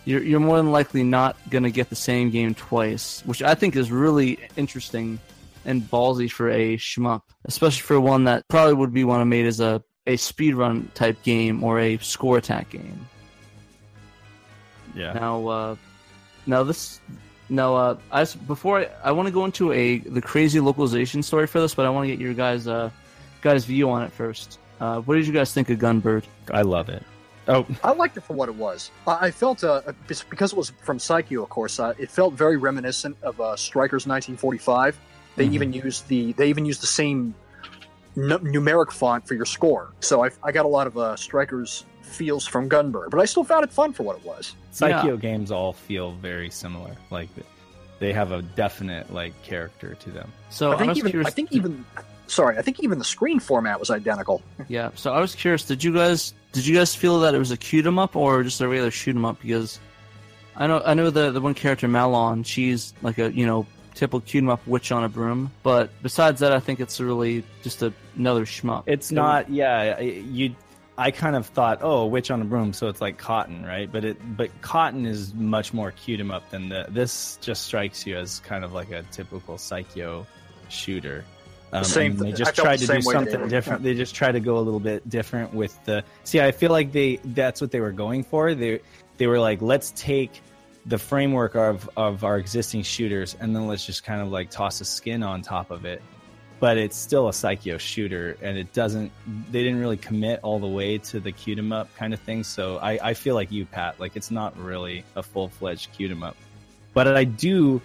S1: you're, you're more than likely not going to get the same game twice, which I think is really interesting and ballsy for a shmup, especially for one that probably would be one I made as a, a speedrun type game or a score attack game.
S4: Yeah.
S1: Now, uh, now this, now, uh, I s- before I, I want to go into a the crazy localization story for this, but I want to get your guys uh guys view on it first. Uh, what did you guys think of Gunbird?
S4: I love it. Oh,
S5: I liked it for what it was. I I felt, uh, because it was from Psikyo, of course, uh, it felt very reminiscent of uh, Strikers 1945. They
S4: Mhm.
S5: even use the they even used the same n- numeric font for your score. So I, I got a lot of uh, Strikers feels from Gunbird, but I still found it fun for what it was.
S4: Psikyo games all feel very similar. Like they have a definite like character to them.
S1: So
S5: I think
S1: was
S5: even
S1: curious.
S5: I think even sorry, I think even the screen format was identical.
S1: Yeah, so I was curious. Did you guys did you guys feel that it was a cute 'em up or just a regular shoot 'em up? Because I know I know the the one character Marion, she's like a you know typical cute 'em up witch on a broom. But besides that, I think it's really just a, another shmup.
S4: It's not. Yeah, you. I kind of thought, oh, a witch on a broom, so it's like cotton, right? But it, but cotton is much more cute 'em up than the. This just strikes you as kind of like a typical Psikyo shooter. Um,
S5: Same
S4: and they
S5: thing. I
S4: just tried
S5: the
S4: to do something
S5: David.
S4: different. They just tried to go a little bit different with the. See, I feel like they that's what they were going for. They they were like, let's take the framework of of our existing shooters, and then let's just kind of like toss a skin on top of it. But it's still a Psikyo shooter, and it doesn't. They didn't really commit all the way to the cute 'em up kind of thing. So I, I feel like you, Pat. Like it's not really a full fledged cute 'em up. But I do.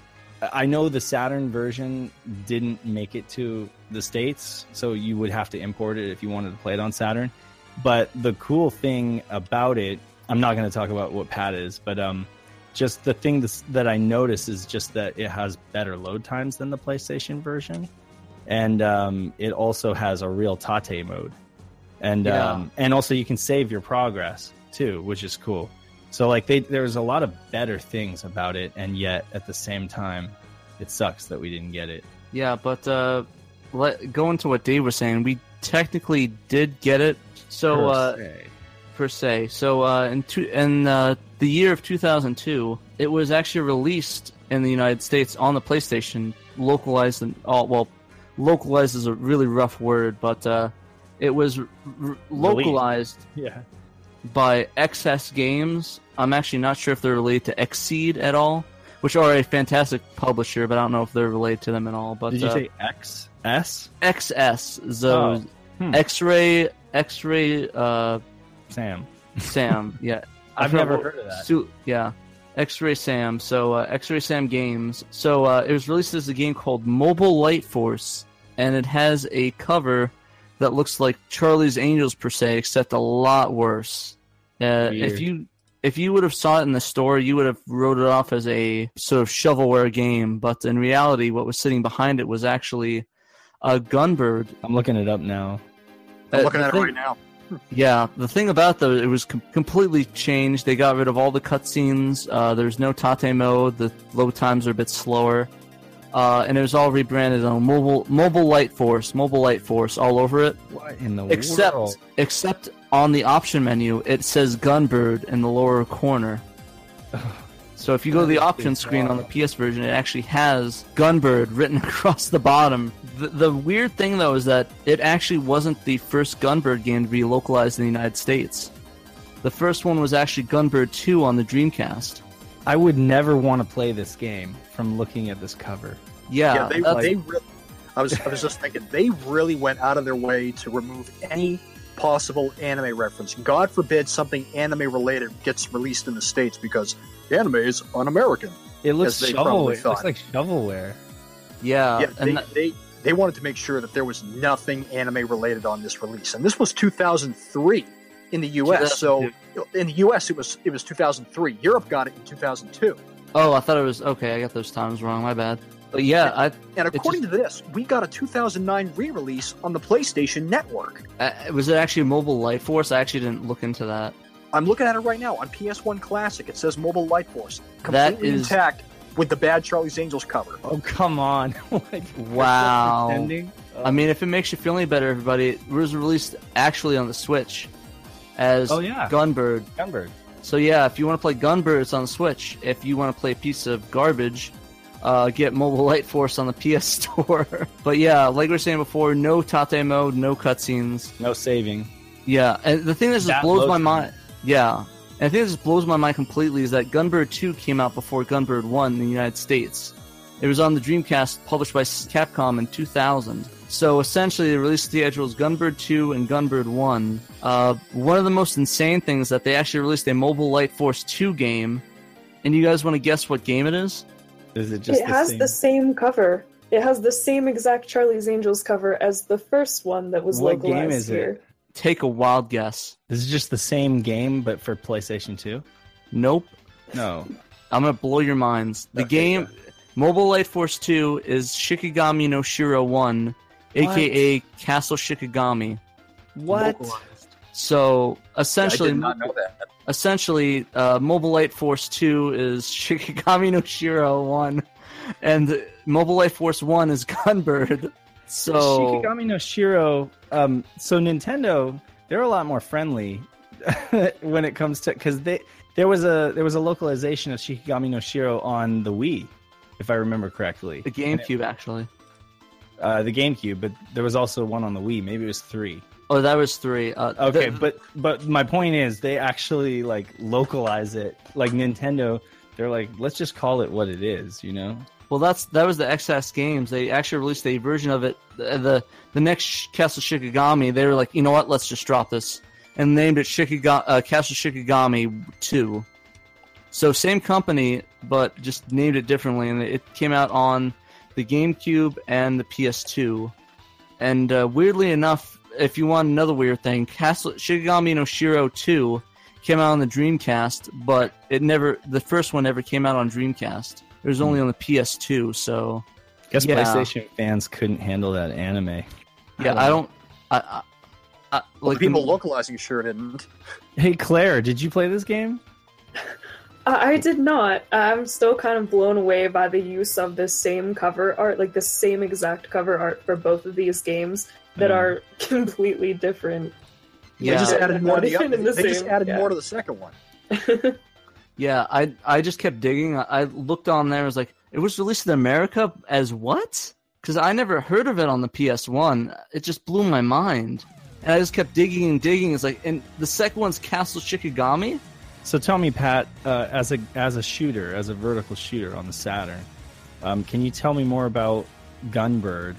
S4: I know the Saturn version didn't make it to the states, so you would have to import it if you wanted to play it on Saturn. But the cool thing about it, I'm not going to talk about what Pat is, but um, just the thing that's, that I notice is just that it has better load times than the PlayStation version, and um, it also has a real Tate mode, and
S1: Yeah.
S4: um, and also you can save your progress too, which is cool. So like they, there's a lot of better things about it, and yet at the same time, it sucks that we didn't get it.
S1: Yeah, but uh, let go into what Dave was saying. We technically did get it. So uh. Per se. So uh, in two, in uh, the year of 2002, it was actually released in the United States on the PlayStation, localized and oh well, localized is a really rough word, but uh, it was r- r- localized
S4: yeah,
S1: by XS Games. I'm actually not sure if they're related to Xseed at all, which are a fantastic publisher, but I don't know if they're related to them at all. But
S4: did you
S1: uh,
S4: say X S
S1: XS, so
S4: Oh, hmm.
S1: X-ray, X-ray, uh,
S4: Sam?
S1: Sam. Yeah, I
S4: I've
S1: forgot
S4: never heard of that.
S1: Su- yeah, X-Ray Sam. So uh, X-Ray Sam Games. So uh, it was released as a game called Mobile Light Force, and it has a cover that looks like Charlie's Angels per se, except a lot worse. Uh, if you if you would have saw it in the store, you would have wrote it off as a sort of shovelware game. But in reality, what was sitting behind it was actually a Gunbird.
S4: I'm looking it up now.
S5: I'm
S1: Uh,
S5: looking
S1: the
S5: at
S1: thing-
S5: it right now.
S1: Yeah, the thing about though, it was com- completely changed. They got rid of all the cutscenes. Uh, there's no Tate mode. The load times are a bit slower, uh, and it was all rebranded on mobile Mobile Light Force, Mobile Light Force all over it.
S4: What in the
S1: Except,
S4: world?
S1: except on the option menu, it says Gunbird in the lower corner. So if you go to the option screen on the. PS version, it actually has Gunbird written across the bottom. The, the weird thing though is that it actually wasn't the first Gunbird game to be localized in the United States. The first one was actually Gunbird 2 on the Dreamcast.
S4: I would never want to play this game from looking at this cover.
S1: Yeah,
S5: yeah, they,
S1: that's-
S5: they really, I was I was just thinking they really went out of their way to remove any possible anime reference. God forbid something anime related gets released in the states because anime is un-American.
S4: It looks shovel. It looks like shovelware.
S1: yeah,
S5: yeah,
S1: and
S5: they,
S1: that-
S5: they they wanted to make sure that there was nothing anime related on this release, and this was 2003. in the U.S. So in the U.S. it was it was 2003. Europe got it in 2002.
S1: Oh, I thought it was okay. I got those times wrong. My bad. But yeah, I
S5: And according to this, we got a 2009 re-release on the PlayStation Network.
S1: Uh, was it actually Mobile Light Force? I actually didn't look into that.
S5: I'm looking at it right now on PS1 Classic. It says Mobile Light Force,
S1: That
S5: completely
S1: is-
S5: intact with the bad Charlie's Angels cover.
S4: Oh come on! Like,
S1: Wow.
S4: pretending?
S1: I mean, if it makes you feel any better, everybody, it was released actually on the Switch as
S4: Oh, yeah.
S1: Gunbird.
S4: Gunbird.
S1: So yeah, if you want to play Gunbird, it's on the Switch. If you want to play a piece of garbage, uh, get Mobile Light Force on the PS Store. but yeah, like we were saying before, no Tate mode, no cutscenes.
S4: No saving.
S1: Yeah, and the thing that just
S4: That
S1: blows my
S4: time.
S1: mind. Yeah, and the thing that just blows my mind completely is that Gunbird 2 came out before Gunbird 1 in the United States. It was on the Dreamcast, published by Capcom in 2000. So essentially, they released the schedules Gunbird 2 and Gunbird 1. Uh, one of the most insane things is that they actually released a Mobile Light Force 2 game. And you guys want to guess what game it is?
S4: Is it just
S2: it
S4: the
S2: has
S4: same?
S2: the same cover. It has the same exact Charlie's Angels cover as the first one that was
S4: What
S2: localized
S4: game is it?
S1: Take a wild guess.
S4: Is just the same game but for PlayStation 2?
S1: Nope.
S4: No.
S1: I'm gonna blow your minds. The
S5: Okay,
S1: game, Mobile Light Force 2, is Shikigami no Shiro 1, aka Castle Shikigami.
S4: What?
S1: So essentially,
S5: I
S1: essentially,
S5: did not know that.
S1: essentially, uh, Mobile Light Force 2 is Shikigami no Shiro 1, and Mobile Light Force 1 is Gunbird. So
S4: Shikigami no Shiro. Um, so Nintendo, they're a lot more friendly when it comes to because they there was a there was a localization of Shikigami no Shiro on the Wii, if I remember correctly.
S1: the GameCube actually.
S4: Uh, the GameCube, but there was also one on the Wii. Maybe it was three.
S1: Oh, that was three. Uh,
S4: Okay,
S1: the-
S4: but but my point is they actually like localize it. Like Nintendo, they're like, let's just call it what it is, you know?
S1: Well, that's that was the XS games. They actually released a version of it. The the, the next Castle Shikigami, they were like, you know what? Let's just drop this and named it Shikiga- uh, Castle Shikigami Two. So same company, but just named it differently, and it came out on the GameCube and the PS2. And uh, weirdly enough, if you want another weird thing, Castle Shikigami no Shiro Two came out on the Dreamcast, but it never. The first one never came out on Dreamcast. It was only on the PS2, so
S4: Guess
S1: Yeah.
S4: PlayStation fans couldn't handle that anime.
S1: yeah, I don't. I, I, I
S5: Well,
S1: like
S5: the people
S1: the-
S5: localizing sure didn't.
S4: Hey Claire, did you play this game?
S2: I I did not. I'm still kind of blown away by the use of the same cover art, like the same exact cover art for both of these games that
S4: Mm.
S2: are completely different.
S1: Yeah.
S5: They just added more to the,
S2: the
S5: They just added
S2: yeah.
S5: more to the second one.
S1: Yeah, I I just kept digging. I, I looked on there. I was like, it was released in America as what? Because I never heard of it on the PS1. It just blew my mind, and I just kept digging and digging. It's like, and the second one's Castle Shikigami.
S4: So tell me, Pat, uh, as a as a shooter, as a vertical shooter on the Saturn, um, can you tell me more about Gunbird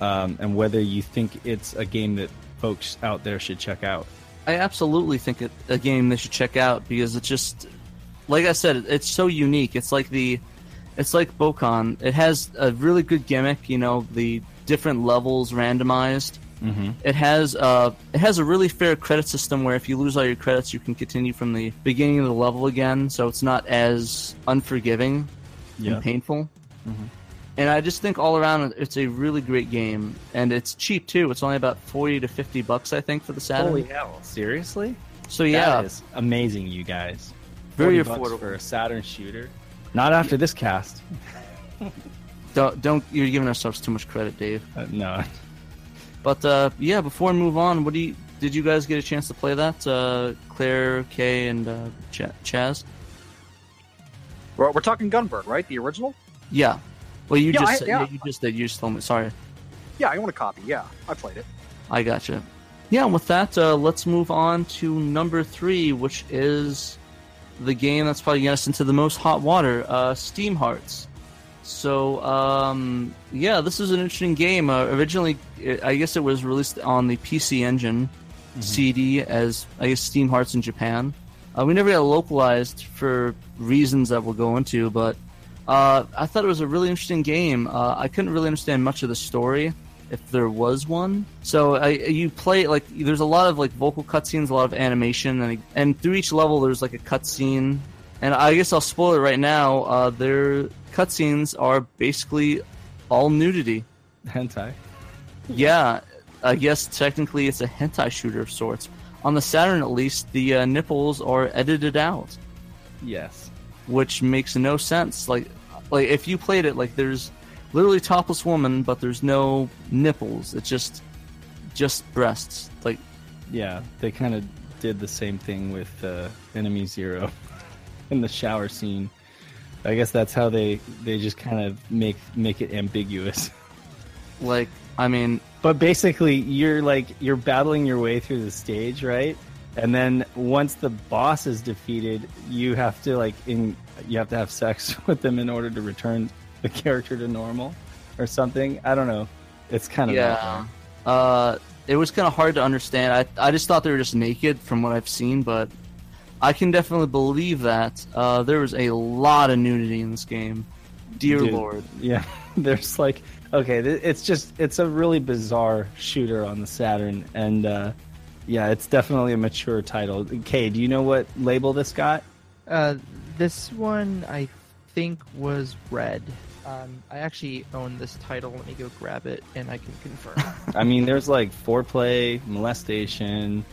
S4: um, and whether you think it's a game that folks out there should check out?
S1: I absolutely think it a game they should check out because it's just, like I said, it's so unique. It's like the, it's like Bokan. It has a really good gimmick. You know, the different levels randomized.
S4: Mm-hmm.
S1: It has uh, it has a really fair credit system where if you lose all your credits, you can continue from the beginning of the level again. So it's not as unforgiving
S4: Yeah.
S1: and painful.
S4: Mhm.
S1: And I just think all around it's a really great game, and it's cheap too. It's only about forty to fifty bucks, I think, for the Saturn.
S4: Holy hell! Seriously?
S1: so yeah,
S4: that is amazing, you guys.
S1: Very
S4: 40 bucks
S1: affordable.
S4: for a Saturn shooter. Not after this cast.
S1: Don't don't you're giving ourselves too much credit, Dave.
S4: Uh, no.
S1: But uh, yeah, before we move on, what do you did you guys get a chance to play that? Uh, Claire, Kay, and uh, Ch- Chaz.
S5: We're, we're talking Gunbird, right? The original?
S1: Yeah. Well, you
S5: Yeah,
S1: just
S5: I- yeah.
S1: yeah, you just did. You just told me. Sorry.
S5: Yeah, I own a copy. Yeah, I played it.
S1: I gotcha. Yeah, and with that, uh, let's move on to number three, which is the game that's probably getting us into the most hot water, uh, Steam Hearts. So, um, yeah, this is an interesting game. Uh, originally, it, I guess it was released on the PC Engine CD as, I guess, Steam Hearts in Japan. Uh, we never got localized for reasons that we'll go into, but uh, I thought it was a really interesting game. Uh, I couldn't really understand much of the story. If there was one. So I, you play like there's a lot of like vocal cutscenes, a lot of animation, and and through each level there's like a cutscene. And I guess I'll spoil it right now. Uh, their cutscenes are basically all nudity.
S4: Hentai.
S1: Yeah, I guess technically it's a hentai shooter of sorts. On the Saturn, at least, the uh, nipples are edited out,
S4: Yes.
S1: which makes no sense. Like, like if you played it, like there's literally topless woman, but there's no nipples. It's just, just breasts. Like,
S4: Yeah, they kind of did the same thing with uh, Enemy Zero in the shower scene. I guess that's how they they just kind of make make it ambiguous.
S1: like I mean,
S4: But basically, you're like you're battling your way through the stage, right? And then once the boss is defeated, you have to like in you have to have sex with them in order to return the character to normal or something. I don't know. It's kind of
S1: yeah. Uh, it was kind of hard to understand. I I just thought they were just naked from what I've seen, but I can definitely believe that. Uh, there was a lot of nudity in this game. Dear
S4: Dude.
S1: lord.
S4: Yeah, there's like okay, it's just it's a really bizarre shooter on the Saturn, and uh, yeah, it's definitely a mature title. Kay, do you know what label this got?
S3: Uh, this one I think was red. Um, I actually own this title. Let me go grab it, and I can confirm.
S4: I mean, there's like foreplay, molestation,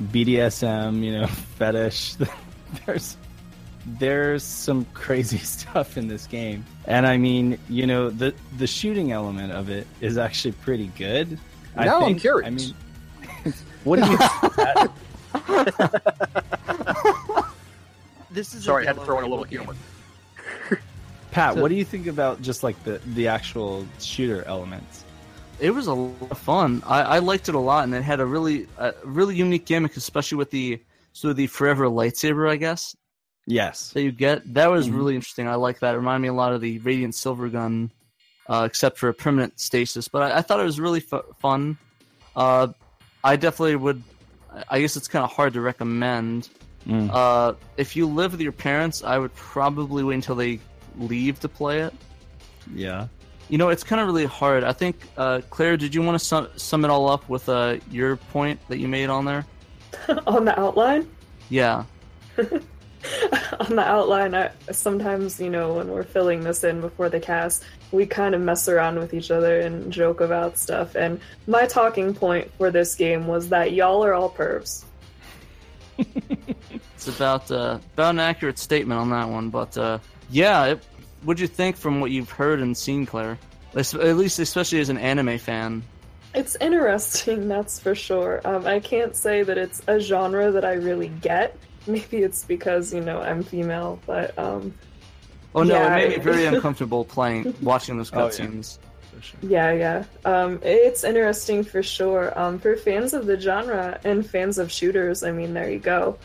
S4: BDSM, you know, fetish. there's there's some crazy stuff in this game, and I mean, you know, the the shooting element of it is actually pretty good. I
S5: Now I'm curious.
S4: I mean, what do you?
S3: this is
S5: Sorry, I had to throw in a
S3: label
S5: little
S3: game.
S4: Pat,
S3: So-
S4: what do you think about just like the the actual shooter elements?
S1: It was a lot of fun. I, I liked it a lot, and it had a really a really unique gimmick, especially with the sort of the forever lightsaber, I guess
S4: Yes.
S1: that you get. That was
S4: Mhm.
S1: really interesting. I like that. It reminded me a lot of the Radiant Silver Gun, uh, except for a permanent stasis. But I, I thought it was really fu- fun. Uh, I definitely would. I guess it's kind of hard to recommend.
S4: Mm.
S1: Uh, if you live with your parents, I would probably wait until they leave to play it.
S4: Yeah.
S1: You know, it's kind of really hard. I think, uh, Claire, did you want to sum, sum it all up with uh, your point that you made on there?
S2: on the outline.
S1: Yeah.
S2: on the outline, I, sometimes, you know, when we're filling this in before the cast, we kind of mess around with each other and joke about stuff. And my talking point for this game was that y'all are all pervs.
S1: It's about uh, about an accurate statement on that one, but uh, yeah, it, what'd you think from what you've heard and seen, Claire? At least, especially as an anime fan.
S2: It's interesting, that's for sure. Um, I can't say that it's a genre that I really get. Maybe it's because, you know, I'm female, but um,
S1: Oh no,
S2: Yeah,
S1: it made me very uncomfortable playing, watching those
S4: Oh, yeah.
S1: cutscenes.
S4: Sure.
S2: Yeah, yeah. Um, it's interesting for sure. Um, for fans of the genre and fans of shooters, I mean, there you go.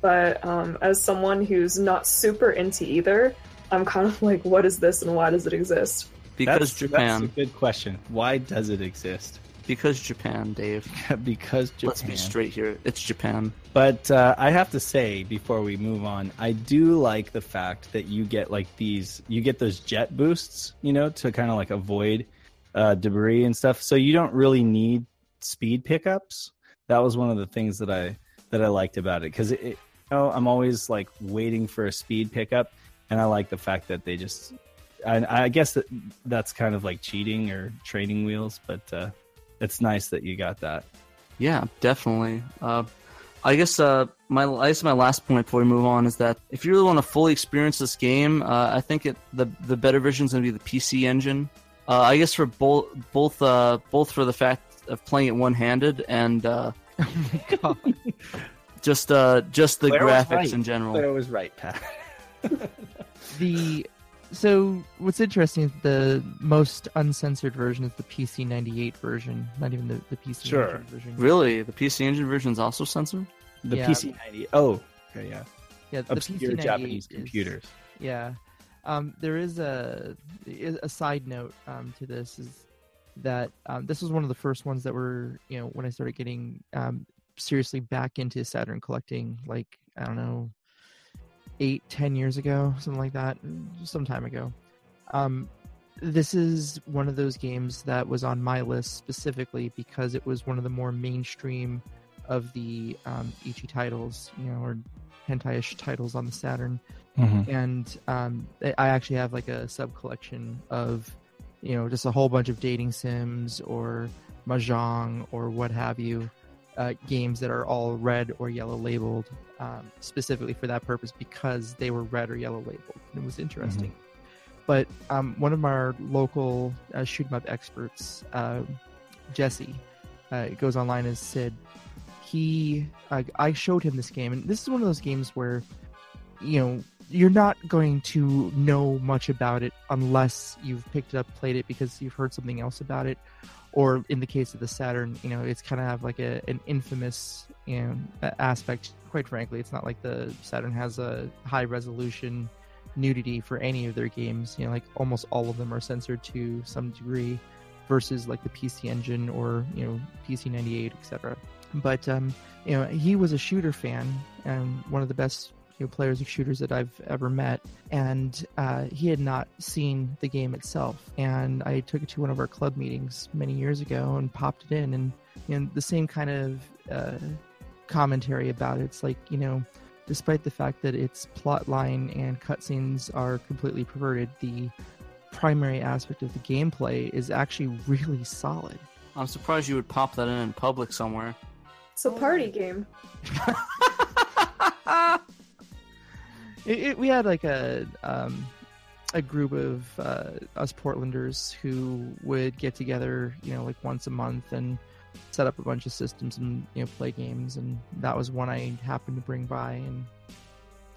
S2: But um, as someone who's not super into either, I'm kind of like, what is this and why does it exist?
S1: Because
S4: That's,
S1: Japan.
S4: That's a good question. Why does it exist?
S1: Because Japan, Dave.
S4: because Japan.
S1: Let's be straight here. It's Japan.
S4: But uh, I have to say, before we move on, I do like the fact that you get like these, you get those jet boosts, you know, to kind of like avoid uh, debris and stuff. So you don't really need speed pickups. That was one of the things that I that I liked about it because it, it, you know, I'm always like waiting for a speed pickup, and I like the fact that they just. I, I guess that that's kind of like cheating or training wheels, but uh, it's nice that you got that.
S1: Yeah, definitely. Uh, I guess uh, my I guess my last point before we move on is that if you really want to fully experience this game, uh, I think it the the better version is going to be the PC engine. Uh, I guess for both both uh, both for the fact of playing it one handed and uh,
S3: God.
S1: just uh, just the
S4: Claire
S1: graphics
S4: right.
S1: in general.
S4: Claire was right, Pat.
S3: the so what's interesting is the most uncensored version is the PC 98 version, not even the, the PC
S4: Sure.
S3: Engine version.
S1: Really, the PC engine version is also censored.
S4: The
S3: Yeah.
S4: PC ninety. Oh, okay, yeah.
S3: Yeah, the
S4: Obscure
S3: PC 98
S4: Japanese
S3: is-
S4: computers.
S3: Yeah. Um, there is a a side note um, to this is that um, this was one of the first ones that were you know when I started getting um, seriously back into Saturn collecting like I don't know eight ten years ago something like that some time ago. Um, this is one of those games that was on my list specifically because it was one of the more mainstream of the um, ecchi titles, you know, or hentai-ish titles on the Saturn.
S4: Mhm.
S3: And um, I I actually have like a sub collection of, you know, just a whole bunch of dating sims or mahjong or what have you, uh, games that are all red or yellow labeled um, specifically for that purpose because they were red or yellow labeled. And it was interesting. But um, one of our local uh, shoot 'em up experts, uh, Jesse, uh, goes online and said He, uh, I showed him this game, and this is one of those games where, you know, you're not going to know much about it unless you've picked it up, played it because you've heard something else about it, or in the case of the Saturn, you know, it's kind of have like a an infamous you know, aspect. Quite frankly, it's not like the Saturn has a high resolution nudity for any of their games. You know, like almost all of them are censored to some degree, versus like the PC Engine or you know PC ninety eight, etc. But um, you know, he was a shooter fan and one of the best you know, players of shooters that I've ever met, and uh, he had not seen the game itself. And I took it to one of our club meetings many years ago and popped it in, and you know, the same kind of uh, commentary about it. It's like you know despite the fact that its plot line and cutscenes are completely perverted, the primary aspect of the gameplay is actually really solid.
S1: I'm surprised you would pop that in in public somewhere.
S2: It's a party game.
S3: It, it, we had like a um, a group of uh, us Portlanders who would get together, you know, like once a month and set up a bunch of systems and you know play games, and that was one I happened to bring by. And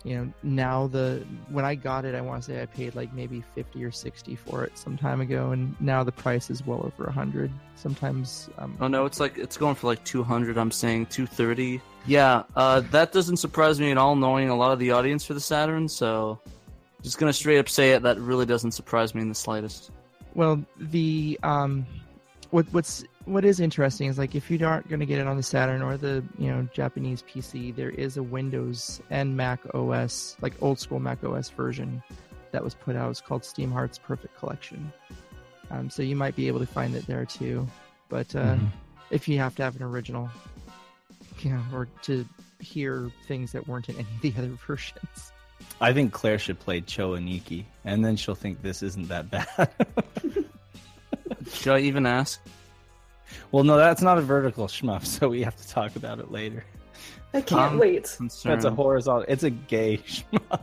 S3: you know, now the when I got it, I want to say I paid like maybe fifty or sixty for it some time ago, and now the price is well over a hundred. Sometimes, um,
S1: Oh no, it's like it's going for like 200. I'm saying 230. Yeah, uh, that doesn't surprise me at all, knowing a lot of the audience for the Saturn. So, just gonna straight up say it. That really doesn't surprise me in the slightest.
S3: Well, the um, what what's what is interesting is like if you aren't going to get it on the Saturn or the you know Japanese PC, there is a Windows and Mac OS like old school Mac OS version that was put out. It's called Steam Hearts Perfect Collection. Um, so you might be able to find it there too, but uh,
S4: Mhm.
S3: if you have to have an original, yeah, or to hear things that weren't in any of the other versions.
S4: I think Claire should play Cho and Aniki, and then she'll think this isn't that bad.
S1: Should I even ask?
S4: Well, no, that's not a vertical shmup, so we have to talk about it later.
S2: I can't
S1: Um,
S2: wait.
S1: Concern.
S4: That's a horizontal. It's a gay shmup.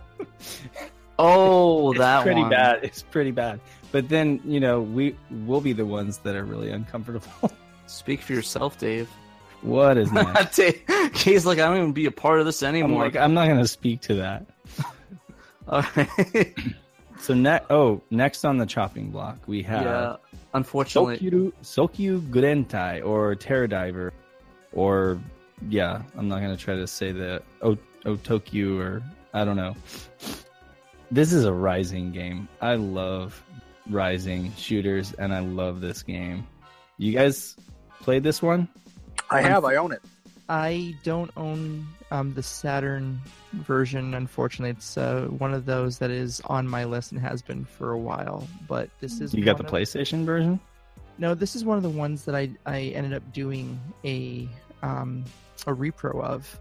S1: Oh,
S4: it's
S1: that
S4: pretty
S1: one.
S4: bad. It's pretty bad. But then you know we will be the ones that are really uncomfortable.
S1: Speak for yourself, Dave.
S4: what is next?
S1: Dave- He's like, I don't even be a part of this
S4: I'm
S1: anymore.
S4: like, I'm not going to speak to that.
S1: Alright.
S4: So next, oh, next on the chopping block we have
S1: yeah, unfortunately,
S4: Sokyu, Sokyu Gurentai or Terra Diver, or yeah, I'm not gonna try to say the o- Otokyu or I don't know. This is a Rising game. I love Rising shooters, and I love this game. You guys played this one?
S5: I have. I own it.
S3: I don't own um, the Saturn version. Unfortunately, it's uh, one of those that is on my list and has been for a while. But this is
S4: You got the
S3: of-
S4: PlayStation version?
S3: No, this is one of the ones that I I ended up doing a um, a repro of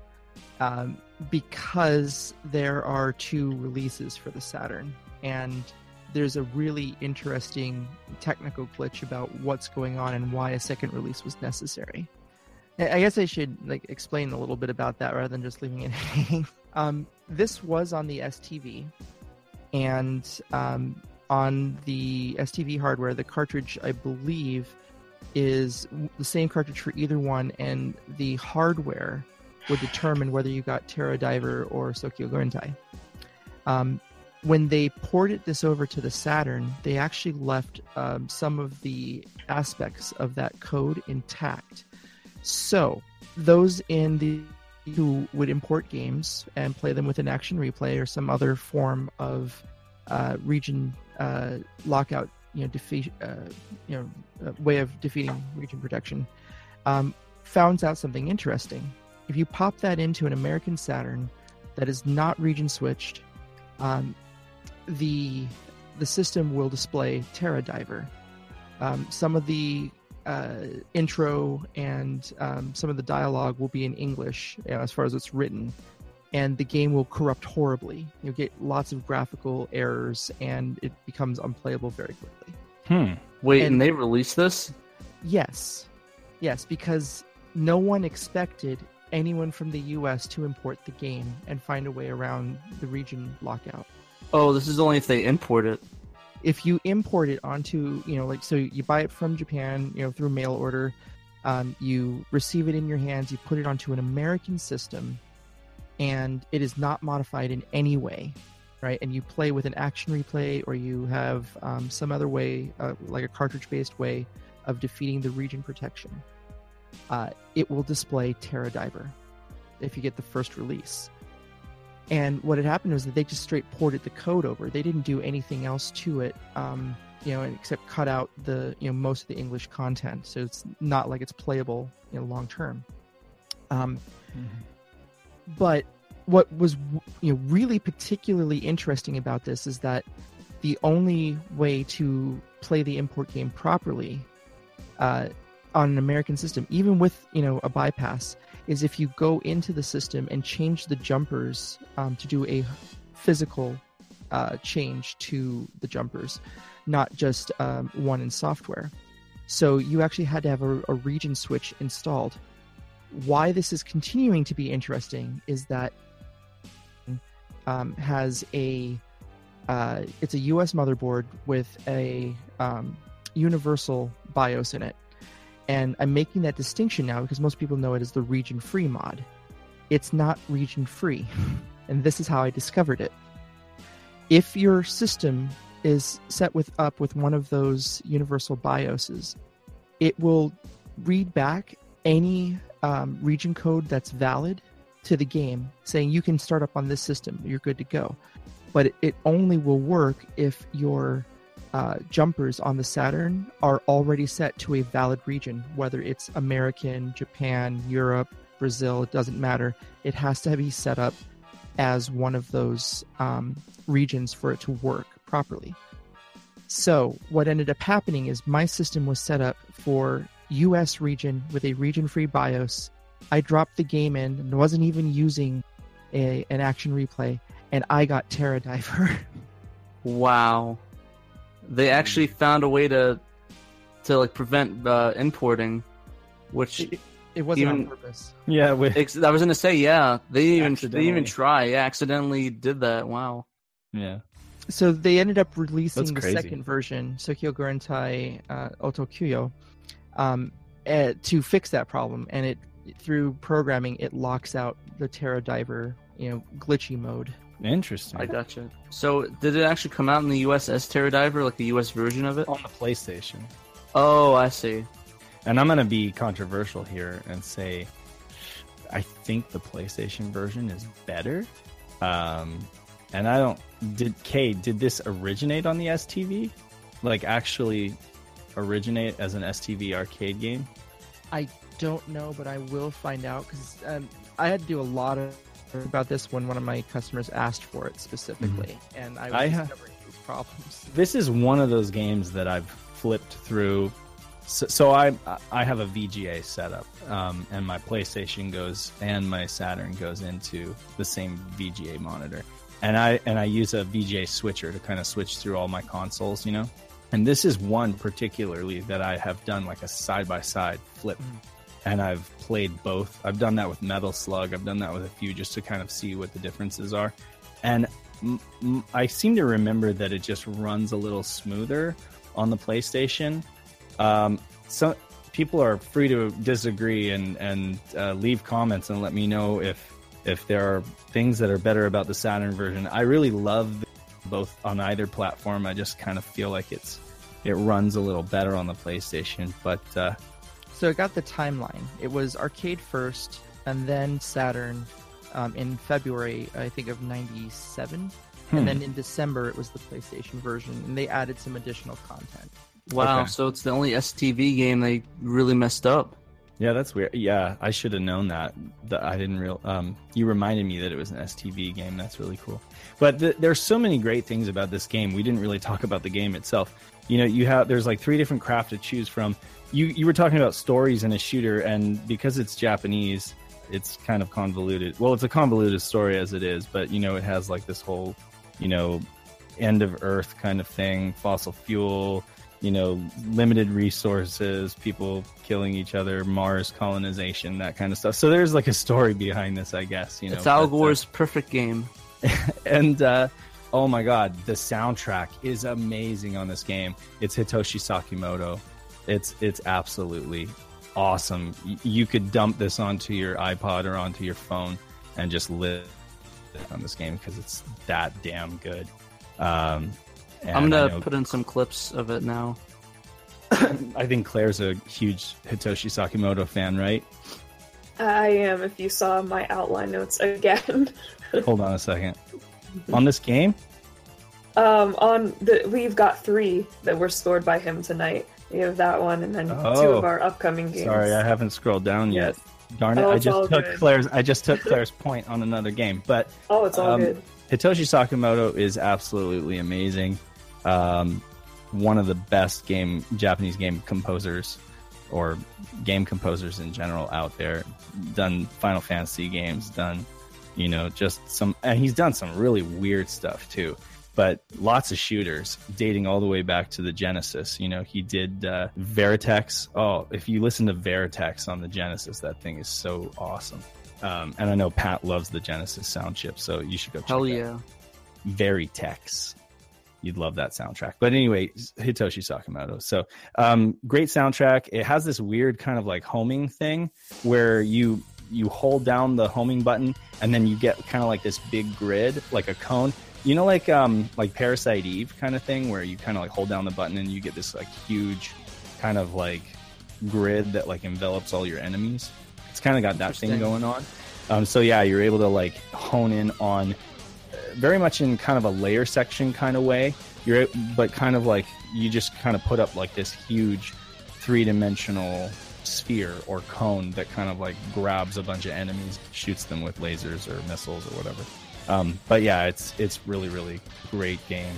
S3: um, because there are two releases for the Saturn, and there's a really interesting technical glitch about what's going on and why a second release was necessary. I I guess I should like explain a little bit about that rather than just leaving it hanging. Um, this was on the STV, and um, on the STV hardware, the cartridge I believe is the same cartridge for either one, and the hardware would determine whether you got Terra Diver or Sokyu Gurentai. Um, when they ported this over to the Saturn, they actually left um, some of the aspects of that code intact. So those in the who would import games and play them with an action replay or some other form of uh, region uh, lockout, you know, defeat, uh, you know, uh, way of defeating region protection, um, found out something interesting. If you pop that into an American Saturn that is not region switched, um, the the system will display Terra Diver. Um, some of the uh, intro and um, some of the dialogue will be in English you know, as far as it's written, and the game will corrupt horribly. You'll get lots of graphical errors, and it becomes unplayable very quickly.
S4: Hmm.
S1: Wait, and,
S3: And-
S1: they released this?
S3: Yes, yes, because no one expected anyone from the U.S. to import the game and find a way around the region lockout.
S1: Oh, this is only if they import it.
S3: If you import it onto you know like so you buy it from japan you know through mail order um, you receive it in your hands you put it onto an american system and it is not modified in any way right? And you play with an action replay or you have um, some other way uh, like a cartridge based way of defeating the region protection. Uh, it will display terra diver if you get the first release and what had happened was that they just straight ported the code over. They didn't do anything else to it, um, you know, except cut out the you know most of the English content. So it's not like it's playable you know long term. Um, but what was you know really particularly interesting about this is that the only way to play the import game properly uh, on an American system, even with you know a bypass, is if you go into the system and change the jumpers um, to do a physical uh, change to the jumpers, not just um, one in software. So you actually had to have a, a region switch installed. Why this is continuing to be interesting is that um, has a uh, it's a U.S. motherboard with a um, universal BIOS in it and I'm making that distinction now because most people know it as the region free mod. It's not region free, and this is how I discovered it. If your system is set with up with one of those universal BIOSes, it will read back any um, region code that's valid to the game, saying you can start up on this system, you're good to go. But it, it only will work if your uh, jumpers on the Saturn are already set to a valid region, whether it's American, Japan, Europe, Brazil, it doesn't matter. It has to be set up as one of those um, regions for it to work properly. So, what ended up happening is my system was set up for US region with a region free BIOS. I dropped the game in and wasn't even using a, an action replay, and I got Terra Diver.
S1: Wow. They actually found a way to to like prevent uh, importing, which
S3: It- it wasn't on purpose.
S4: Yeah, with
S1: ex- I was gonna say, yeah, they even they even try. Yeah, accidentally did that. Wow.
S4: yeah.
S3: So they ended up releasing the second version, Sokyu Gurentai uh, Otokuyo, um, eh, to fix that problem. And it through programming, it locks out the Terra Diver, you know, glitchy mode.
S4: Interesting.
S1: I gotcha. So did it actually come out in the U.S. as Terra Diver, like the U.S. version of it?
S4: on the PlayStation.
S1: Oh, I see.
S4: And I'm going to be controversial here and say I think the PlayStation version is better. Um, and I don't did Kay did this originate on the STV? Like actually originate as an STV arcade game?
S3: I don't know, but I will find out because um, I had to do a lot of about this when one of my customers asked for it specifically, and I was
S4: I ha-
S3: discovering problems.
S4: This is one of those games that I've flipped through. So, so I I have a VGA setup, um, and my PlayStation goes and my Saturn goes into the same VGA monitor, and I and I use a VGA switcher to kind of switch through all my consoles, you know. And this is one particularly that I have done like a side by side flip, and I've played both. I've done that with Metal Slug. I've done that with a few just to kind of see what the differences are, and m- m- I seem to remember that it just runs a little smoother on the PlayStation. Um, so people are free to disagree and and uh, leave comments and let me know if if there are things that are better about the Saturn version. I really love both on either platform. I just kind of feel like it's it runs a little better on the PlayStation, but uh,
S3: So I got the timeline. It was arcade first, and then Saturn um, in February, I think of '97,
S4: hmm.
S3: and then in December it was the PlayStation version, and they added some additional content.
S1: Wow.
S4: Okay.
S1: So it's the only STV game they really messed up.
S4: Yeah, that's weird. Yeah, I should have known that. That I didn't real. Um, you reminded me that it was an STV game. That's really cool. But th- there's so many great things about this game. We didn't really talk about the game itself. You know, you have there's like three different craft to choose from. You you were talking about stories in a shooter, and because it's Japanese, it's kind of convoluted. Well, it's a convoluted story as it is, but you know, it has like this whole, you know, end of Earth kind of thing, fossil fuel you know, limited resources, people killing each other, Mars colonization, that kind of stuff. So there's like a story behind this, I guess. You know,
S1: it's Al
S4: uh,
S1: Gore's perfect game.
S4: and uh, oh my god, the soundtrack is amazing on this game. It's Hitoshi Sakimoto. It's it's absolutely awesome. You could dump this onto your iPod or onto your phone and just live on this game because it's that damn good. Um,
S1: I'm gonna
S4: know-
S1: put in some clips of it now.
S4: I think Claire's a huge Hitoshi Sakimoto fan, right?
S2: I am. If you saw my outline notes again,
S4: Hold on a second. On this game?
S2: um, on the we've got three that were scored by him tonight. We have that one, and then two
S4: Oh.
S2: of our upcoming games.
S4: Sorry, I haven't scrolled down yet.
S2: Yes.
S4: Darn it!
S2: Oh,
S4: I just took
S2: good.
S4: Claire's. I just took Claire's point on another game, but
S2: Oh, it's all
S4: Um,
S2: good.
S4: Hitoshi Sakimoto is absolutely amazing. Um, one of the best game Japanese game composers or game composers in general out there. Done Final Fantasy games, done you know just some, and he's done some really weird stuff too. But lots of shooters dating all the way back to the Genesis. You know, he did uh, Verytex. Oh, if you listen to Verytex on the Genesis, that thing is so awesome. Um, and I know Pat loves the Genesis sound chip, so you should go check
S1: Hell yeah!
S4: Verytex. You'd love that soundtrack. But anyway, Hitoshi Sakimoto. So um, great soundtrack. It has this weird kind of like homing thing where you you hold down the homing button and then you get kind of like this big grid, like a cone. You know, like um like Parasite Eve kind of thing, where you kind of like hold down the button and you get this like huge kind of like grid that like envelops all your enemies. It's kind of got that thing going on. Um, so yeah, you're able to like hone in on very much in kind of a layer section kind of way. You're but kind of like you just kind of put up like this huge three dimensional sphere or cone that kind of like grabs a bunch of enemies, shoots them with lasers or missiles or whatever. Um, but yeah, it's it's really really great game.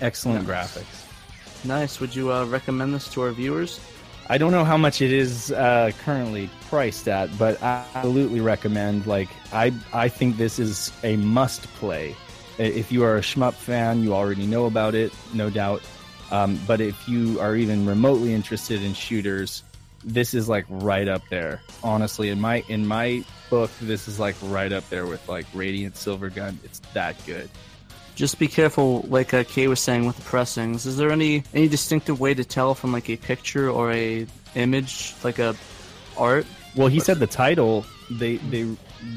S4: Excellent
S1: Nice.
S4: graphics.
S1: Nice. Would you uh, recommend this to our viewers?
S4: I don't know how much it is uh, currently priced at, but I absolutely recommend. Like, I I think this is a must play. If you are a shmup fan, you already know about it, no doubt. Um, but if you are even remotely interested in shooters, this is like right up there. Honestly, in my in my book, this is like right up there with like Radiant Silvergun. It's that good.
S1: Just be careful, like uh, Kay was saying with the pressings. Is there any any distinctive way to tell from like a picture or a image, like a art?
S4: Well, he said the title. They they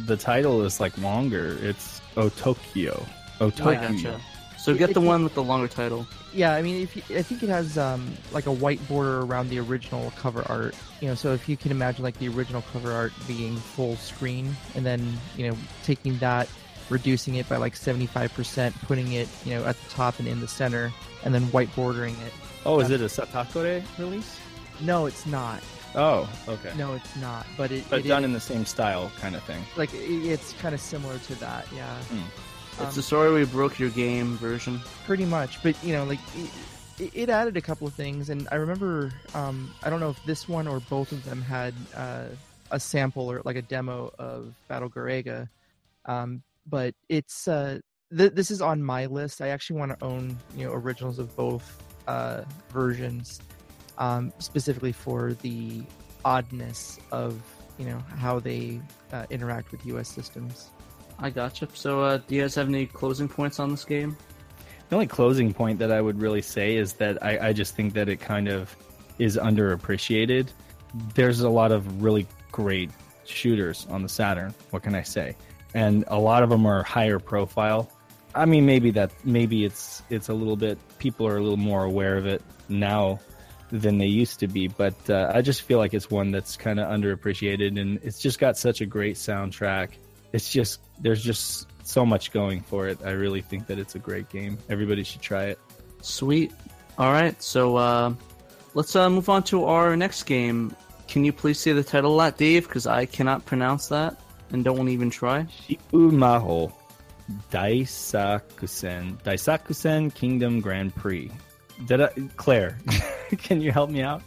S4: the title is like longer. It's Otokyo. Otokyo.
S1: gotcha. So get the one with the longer title.
S3: Yeah, I mean, if you, I think it has um, like a white border around the original cover art. You know, so if you can imagine like the original cover art being full screen, and then you know taking that, reducing it by like seventy five percent, putting it you know at the top and in the center, and then white bordering it.
S4: Oh, is it a Satakore release?
S3: No, it's not.
S4: Oh, okay.
S3: No, it's not. But it,
S4: But
S3: it
S4: done
S3: is-
S4: in the same style, kind of thing.
S3: like it, it's kind of similar to that. Yeah.
S1: It's
S3: Um,
S1: the sorry we broke your game version.
S3: pretty much but you know like it, it added a couple of things and i remember um, i don't know if this one or both of them had uh, a sample or like a demo of Battle Garegga um, but it's uh, th- this is on my list i actually want to own you know originals of both uh, versions um, specifically for the oddness of you know how they uh, interact with us systems
S1: I gotcha. So, uh, do you guys have any closing points on this game?
S4: The only closing point that I would really say is that I, I just think that it kind of is underappreciated. There's a lot of really great shooters on the Saturn. What can I say? And a lot of them are higher profile. I mean, maybe that maybe it's it's a little bit people are a little more aware of it now than they used to be. But uh, I just feel like it's one that's kind of underappreciated, and it's just got such a great soundtrack. It's just there's just so much going for it. I really think that it's a great game. Everybody should try it.
S1: Sweet. All right. So, uh, let's uh, move on to our next game. Can you please say the title of that, Dave? Because I cannot pronounce that and don't want to even try.
S4: Shipu Maho Daisakusen Daisakusen Kingdom Grand Prix. Did I, Claire? can you help me out?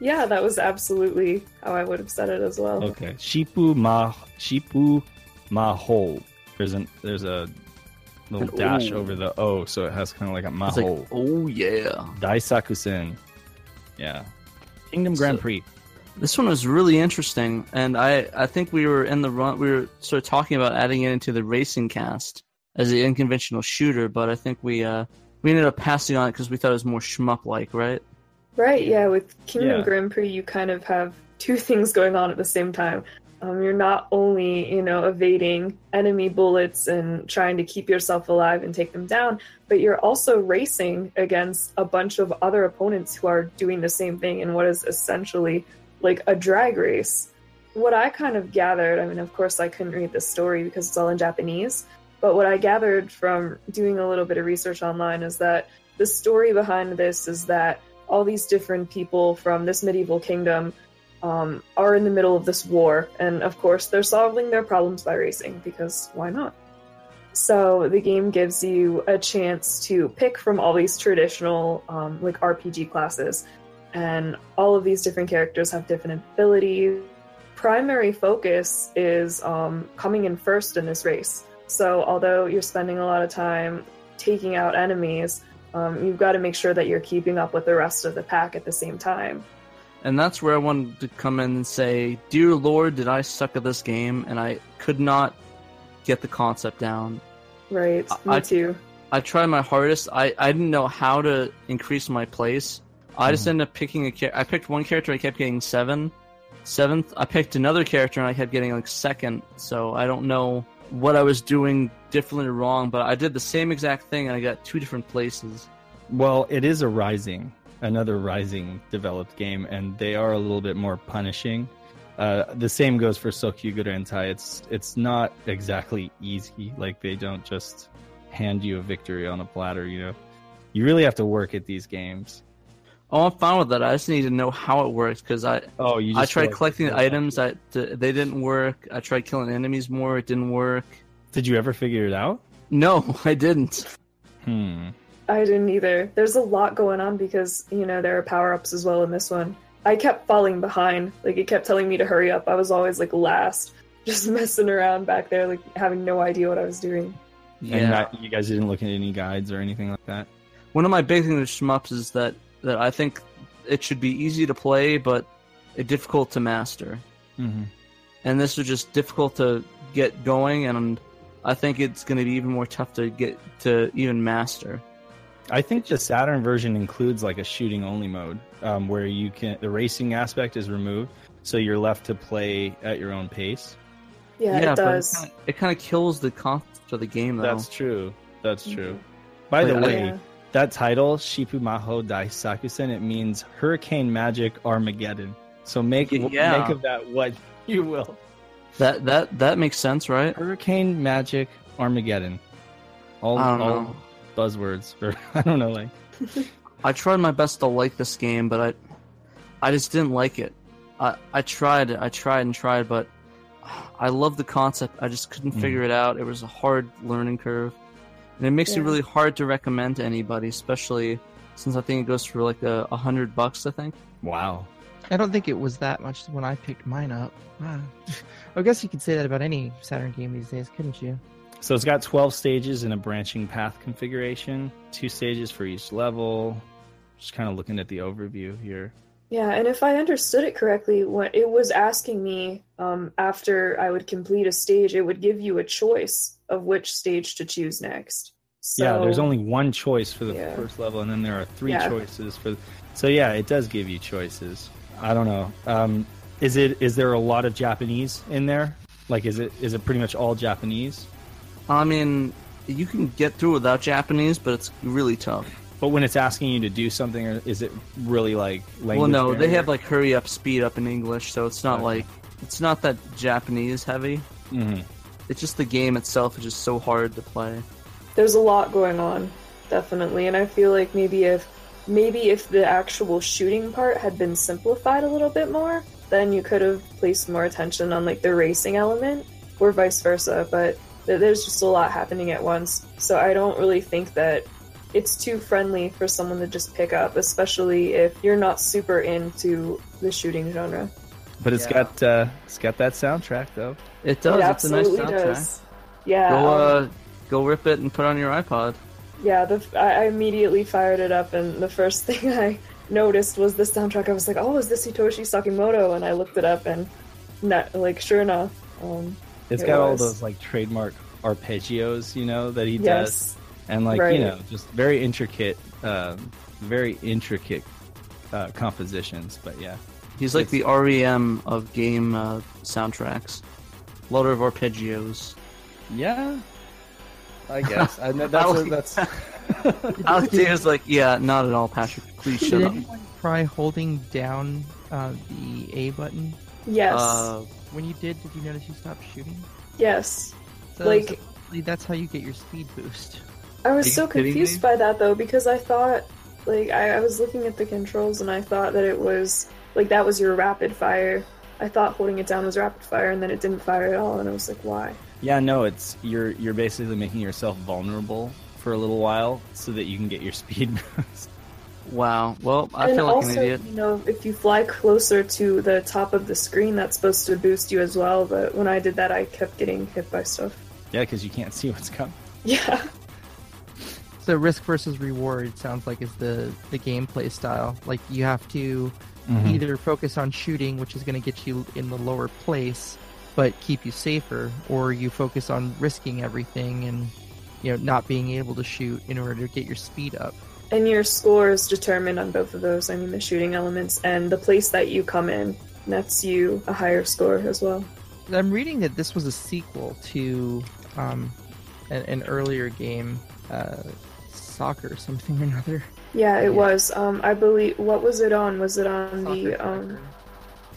S2: Yeah, that was absolutely how I would have said it as well.
S4: Okay, Shipu Ma Shipu Maho. There's an there's a little
S1: An
S4: dash
S1: O.
S4: over the O, so it has kind of like a
S1: It's
S4: Maho.
S1: like, oh yeah.
S4: Daisakusen. Yeah. Kingdom Grand
S1: So-
S4: Prix.
S1: This one was really interesting, and I, I think we were in the run. We were sort of talking about adding it into the racing cast as the unconventional shooter, but I think we uh we ended up passing on it because we thought it was more shmup like, right?
S2: Right, yeah, with Kingdom
S4: Yeah.
S2: Grand Prix, you kind of have two things going on at the same time. Um, you're not only, you know, evading enemy bullets and trying to keep yourself alive and take them down, but you're also racing against a bunch of other opponents who are doing the same thing in what is essentially like a drag race. What I kind of gathered, I mean, of course, I couldn't read the story because it's all in Japanese, but what I gathered from doing a little bit of research online is that the story behind this is that all these different people from this medieval kingdom um, are in the middle of this war, and of course, they're solving their problems by racing because why not? So the game gives you a chance to pick from all these traditional um, like RPG classes, and all of these different characters have different abilities. Primary focus is um, coming in first in this race. So although you're spending a lot of time taking out enemies, um, you've got to make sure that you're keeping up with the rest of the pack at the same time.
S1: And that's where I wanted to come in and say, Dear Lord, did I suck at this game? And I could not get the concept down.
S2: Right,
S1: I-
S2: me too.
S1: I tried my hardest. I, I didn't know how to increase my place. I just hmm. ended up picking a character. I picked one character. I kept getting seven, seventh. I picked another character and I kept getting like second. So I don't know what I was doing differently or wrong, but I did the same exact thing and I got two different places.
S4: Well, it is a Raizing, another Raizing developed game, and they are a little bit more punishing. Uh, the same goes for Sokyu Gurentai. It's it's not exactly easy. Like they don't just hand you a victory on a platter. You know, you really have to work at these games.
S1: Oh, I'm fine with that. I just need to know how it works because I
S4: Oh, you.
S1: I tried collecting the items. I they didn't work. I tried killing enemies more. It didn't work.
S4: Did you ever figure it out?
S1: No, I didn't.
S4: Hmm.
S2: I didn't either. There's a lot going on because, you know, there are power ups as well in this one. I kept falling behind. Like, it kept telling me to hurry up. I was always, like, last, just messing around back there, like, having no idea what I was doing.
S1: Yeah.
S4: And not, you guys didn't look at any guides or anything like that.
S1: One of my big things with shmups is that that I think it should be easy to play, but it difficult to master.
S4: Mm-hmm.
S1: And this was just difficult to get going, and I think it's going to be even more tough to get to even master.
S4: I think the Saturn version includes like a shooting only mode, um, where you can the racing aspect is removed, so you're left to play at your own pace.
S2: Yeah, it does.
S1: kinda- It kind of kills the concept of the game, though.
S4: That's true. That's true. By the
S1: Wait,
S4: way,
S2: Yeah.
S4: that title Shipu Maho Dai Daisakusen it means Hurricane Magic Armageddon. So make
S1: yeah.
S4: make of that what you will.
S1: That that that makes sense, right?
S4: Hurricane Magic Armageddon. All,
S1: I don't
S4: all
S1: know.
S4: Buzzwords for I don't know like
S1: I tried my best to like this game, but I I just didn't like it. I I tried, I tried and tried, but I love the concept. I just couldn't
S4: Mhm.
S1: figure it out. It was a hard learning curve, and it makes it really hard to recommend to anybody, especially since I think it goes for like a, a hundred bucks. I think.
S4: wow.
S3: I don't think it was that much when I picked mine up. Wow. I guess you could say that about any Saturn game these days, couldn't you?
S4: So it's got 12 stages in a branching path configuration, two stages for each level. Just kind of looking at the overview here.
S2: Yeah, and if I understood it correctly, what it was asking me um, after I would complete a stage, it would give you a choice of which stage to choose next. So,
S4: yeah, there's only one choice for the
S2: Yeah.
S4: first level, and then there are three
S2: Yeah.
S4: choices for. So yeah, it does give you choices. I don't know. Um, is it is there a lot of Japanese in there? Like, is it is it pretty much all Japanese?
S1: I mean, you can get through without Japanese, but it's really tough.
S4: But when it's asking you to do something, or is it really like language?
S1: well, no, they have like hurry up, speed up in English, so it's not
S4: Okay.
S1: like it's not that Japanese heavy.
S4: Mhm.
S1: It's just the game itself is just so hard to play.
S2: there's a lot going on, definitely, and I feel like maybe if maybe if the actual shooting part had been simplified a little bit more, then you could have placed more attention on like the racing element or vice versa, but th- there's just a lot happening at once. So I don't really think that it's too friendly for someone to just pick up, especially if you're not super into the shooting genre.
S4: But it's
S3: Yeah.
S4: got uh, it's got that soundtrack though.
S1: It does.
S2: it
S1: it's a nice soundtrack.
S2: does. Yeah.
S1: Go,
S2: um,
S1: uh, go rip it and put it on your iPod.
S2: Yeah, the, I I immediately fired it up, and the first thing I noticed was the soundtrack. I was like, "Oh, is this Hitoshi Sakimoto?" And I looked it up, and not, like sure enough, um,
S4: It's
S2: It
S4: got all those like trademark arpeggios, you know, that he does, and like
S2: Right.
S4: you know, just very intricate, um, very intricate uh, compositions. But yeah,
S1: He's like the REM of game uh, soundtracks. Lot of arpeggios.
S4: yeah, I guess I know that's
S1: Alex-
S4: that's.
S1: Alexander's like, yeah, not at all, Patrick. Please shut
S3: Did
S1: up.
S3: anyone try holding down uh, the A button?
S2: yes,
S1: Uh,
S3: When you did, did you notice you stopped shooting?
S2: yes.
S3: So
S2: Like-
S3: supposedly that's how you get your speed boost.
S2: I was so confused
S1: me?
S2: by that though because I thought, like, I, I was looking at the controls and I thought that it was like that was your rapid fire. I thought holding it down was rapid fire, and then it didn't fire at all, and I was like, why?
S4: Yeah, no, it's you're you're basically making yourself vulnerable for a little while so that you can get your speed boost.
S1: Wow. Well, I
S2: and
S1: feel like
S2: also,
S1: an idiot.
S2: you know, if you fly closer to the top of the screen, that's supposed to boost you as well. But when I did that, I kept getting hit by stuff.
S4: Yeah, because you can't see what's coming.
S2: Yeah,
S3: So risk versus reward sounds like is the the gameplay style. Like you have to mm-hmm. either focus on shooting, which is going to get you in the lower place, but keep you safer, or you focus on risking everything and you know not being able to shoot in order to get your speed up.
S2: And your score is determined on both of those. I mean, the shooting elements and the place that you come in nets you a higher score as well.
S3: I'm reading that this was a sequel to um, an, an earlier game, uh, soccer something or another.
S2: Yeah, it
S3: Yeah.
S2: was. Um, I believe. What was it on? Was it on the?
S3: Soccer
S2: Um,
S3: Striker.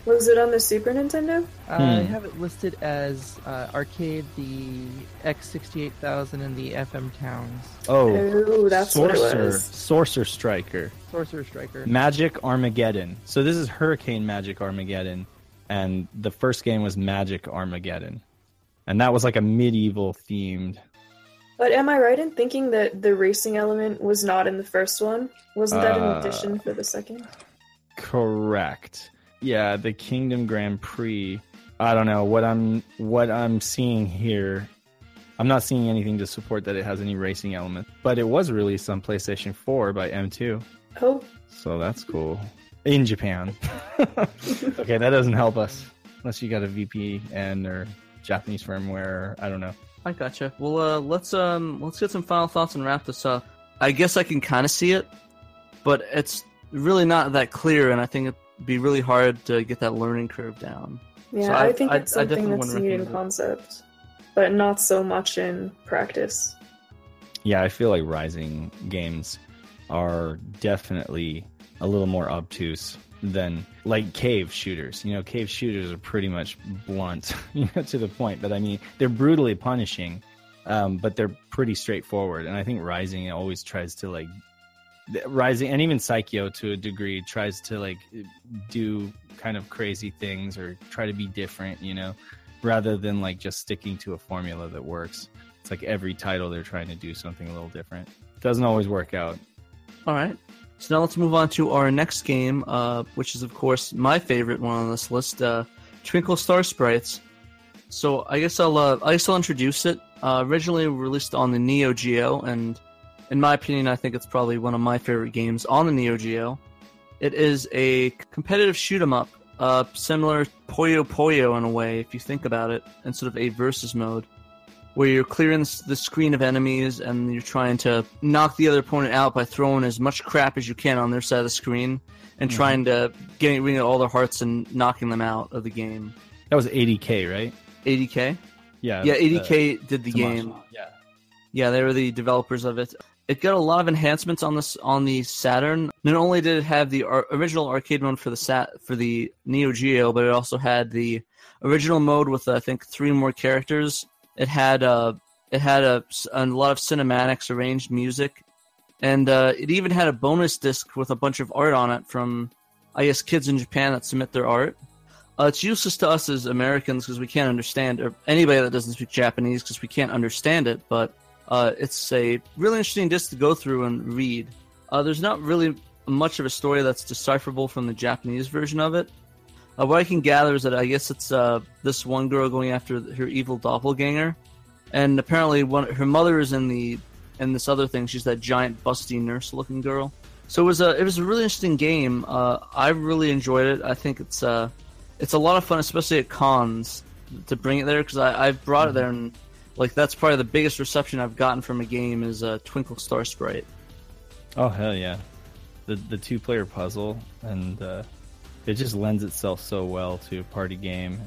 S2: Was it on the Super Nintendo?
S3: I
S4: Hmm.
S3: have it listed as uh, arcade, the X68000, and the FM Towns.
S4: Oh,
S2: Ooh, that's what it
S4: Sorcerer,
S2: was.
S4: Sorcerer Striker,
S3: Sorcerer Striker.
S4: Magic Armageddon. So this is Hurricane Magic Armageddon, and the first game was Magic Armageddon, and that was like a medieval themed.
S2: But am I right in thinking that the racing element was not in the first one? Wasn't that an
S4: Uh,
S2: addition for the second?
S4: Correct. Yeah, the Kingdom Grand Prix. I don't know what I'm what I'm seeing here. I'm not seeing anything to support that it has any racing element, but it was released on PlayStation 4 by M2,
S2: Oh,
S4: so that's cool. In Japan. okay, that doesn't help us unless you got a VPN or Japanese firmware. I don't know.
S1: I gotcha. Well, uh, let's um, let's get some final thoughts and wrap this up. I guess I can kind of see it, but it's really not that clear, and I think it'd be really hard to get that learning curve down.
S2: yeah.
S1: So
S2: I,
S1: I-
S2: think
S1: I-
S2: it's
S1: I
S2: something
S1: definitely
S2: that's
S1: wouldn't
S2: neat in
S1: recommend
S2: concept, but not so much in practice.
S4: Yeah, I feel like Raizing games are definitely a little more obtuse than like cave shooters. You know, cave shooters are pretty much blunt, you know, to the point. But I mean, they're brutally punishing, um, but they're pretty straightforward. And I think Raizing always tries to like th- Raizing and even Psikyo to a degree tries to like do kind of crazy things or try to be different, you know, rather than like just sticking to a formula that works. It's like every title they're trying to do something a little different. Doesn't always work out.
S1: All right. So now let's move on to our next game, uh, which is of course my favorite one on this list, uh, Twinkle Star Sprites. So I guess I'll uh, I guess I'll introduce it. Uh, originally released on the Neo Geo, and in my opinion, I think it's probably one of my favorite games on the Neo Geo. It is a competitive shoot 'em up, uh, similar to Puyo Puyo in a way, if you think about it, in sort of a versus mode where you're clearing the screen of enemies and you're trying to knock the other opponent out by throwing as much crap as you can on their side of the screen and
S4: Mhm.
S1: trying to getting rid of all their hearts and knocking them out of the game.
S4: That was ADK, right?
S1: ADK,
S4: Yeah.
S1: yeah,
S4: uh,
S1: ADK did the
S4: Smash.
S1: game.
S4: Yeah.
S1: Yeah, they were the developers of it. It got a lot of enhancements on this on the Saturn. Not only did it have the ar- original arcade mode for the sat for the Neo Geo, but it also had the original mode with I think three more characters. It had uh, it had a, a lot of cinematics, arranged music, and uh, it even had a bonus disc with a bunch of art on it from I guess kids in Japan that submit their art. Uh, it's useless to us as Americans because we can't understand, or anybody that doesn't speak Japanese because we can't understand it. But uh, it's a really interesting disc to go through and read. Uh, there's not really much of a story that's decipherable from the Japanese version of it. Uh, what I can gather is that I guess it's uh, this one girl going after her evil doppelganger, and apparently one her mother is in the in this other thing. She's that giant busty nurse-looking girl. So it was a it was a really interesting game. Uh, I really enjoyed it. I think it's uh, it's a lot of fun, especially at cons, to bring it there because I I've brought it there and like that's probably the biggest reception I've gotten from a game is uh, Twinkle Star Sprite.
S4: Oh hell yeah, the the two player puzzle and uh, it just lends itself so well to a party game.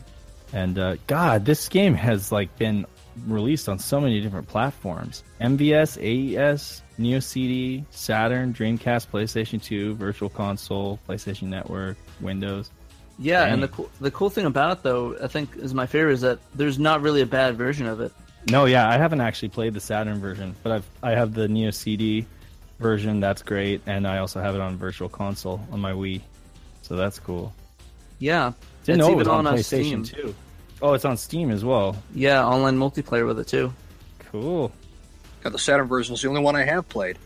S4: And uh, God, this game has like been released on so many different platforms: MVS, AES, Neo CD, Saturn, Dreamcast, PlayStation 2, Virtual Console, PlayStation Network, Windows.
S1: Yeah,
S4: Dang.
S1: and the cool, the cool thing about it though, I think is my favorite is that there's not really a bad version of it.
S4: No, yeah, I haven't actually played the Saturn version, but I've I have the Neo CD version. That's great, and I also have it on Virtual Console on my Wii, so that's cool.
S1: Yeah,
S4: Didn't
S1: It's
S4: know it
S1: even
S4: was on,
S1: on, uh,
S4: PlayStation
S1: Steam.
S4: too. Oh, it's on Steam as well.
S1: yeah, online multiplayer with it too.
S4: Cool.
S5: God, the Saturn version is the only one I have played.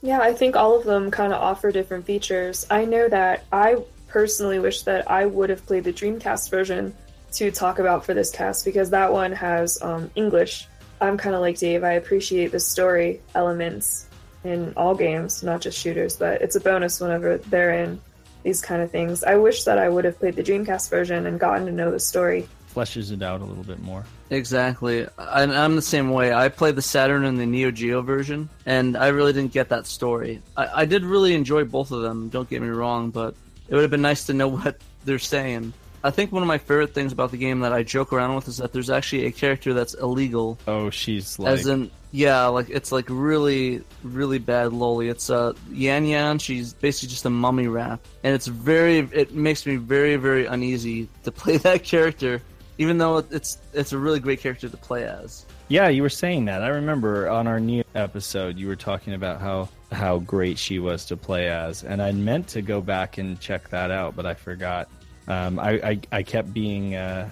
S2: Yeah, I think all of them kind of offer different features. I know that I personally wish that I would have played the Dreamcast version to talk about for this cast because that one has um, English. I'm kind of like Dave. I appreciate the story elements in all games, not just shooters, but it's a bonus whenever they're in these kind of things. I wish that I would have played the Dreamcast version and gotten to know the story.
S4: Fleshes it out a little bit more.
S1: Exactly, and I'm the same way. I played the Saturn and the Neo Geo version, and I really didn't get that story. I, I did really enjoy both of them. Don't get me wrong, but it would have been nice to know what they're saying. I think one of my favorite things about the game that I joke around with is that there's actually a character that's illegal
S4: Oh, she's like
S1: As in, yeah, like it's like really, really bad loli. It's uh Yan Yan. She's basically just a mummy rap, and it's very. It makes me very, very uneasy to play that character, even though it's it's a really great character to play as.
S4: Yeah, you were saying that. I remember on our new episode, you were talking about how how great she was to play as, and I meant to go back and check that out, but I forgot. Um, I, I I kept being uh,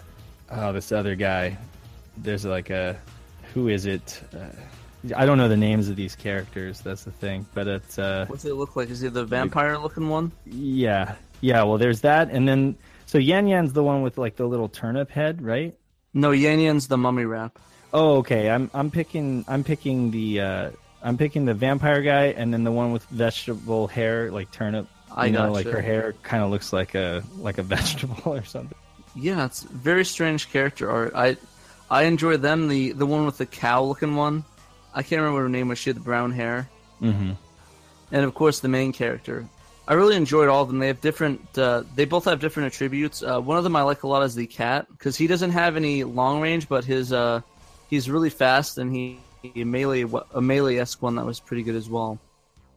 S4: oh this other guy. There's like a who is it? Uh, I don't know the names of these characters. That's the thing, but it's uh,
S1: What's it look like? Is he the vampire-looking one?
S4: yeah, yeah. Well, there's that, and then so Yan Yan's the one with like the little turnip head, right?
S1: No, Yan Yan's the mummy wrap.
S4: Oh, okay. I'm I'm picking I'm picking the uh, I'm picking the vampire guy, and then the one with vegetable hair, like turnip.
S1: I
S4: you know, like her hair kind of looks like a like a vegetable or something.
S1: Yeah, it's very strange character art. I I enjoy them. The the one with the cow-looking one. I can't remember what her name was. She had the brown hair.
S4: Mm-hmm.
S1: and of course the main character. I really enjoyed all of them. They have different. Uh, they both have different attributes. Uh, one of them I like a lot is the cat because he doesn't have any long range, but his uh, he's really fast and he, he melee a melee esque one that was pretty good as well.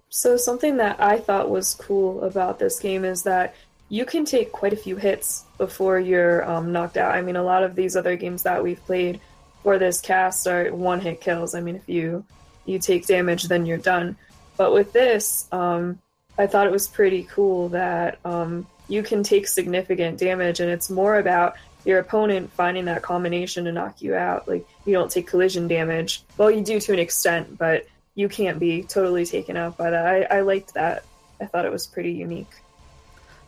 S2: So something that I thought was cool about this game is that you can take quite a few hits before you're um, knocked out. I mean, a lot of these other games that we've played for this cast are one-hit kills. I mean, if you you take damage, then you're done. But with this, um, I thought it was pretty cool that um, you can take significant damage, and it's more about your opponent finding that combination to knock you out. Like you don't take collision damage. Well, you do to an extent, but you can't be totally taken out by that. I, I liked that. I thought it was pretty unique.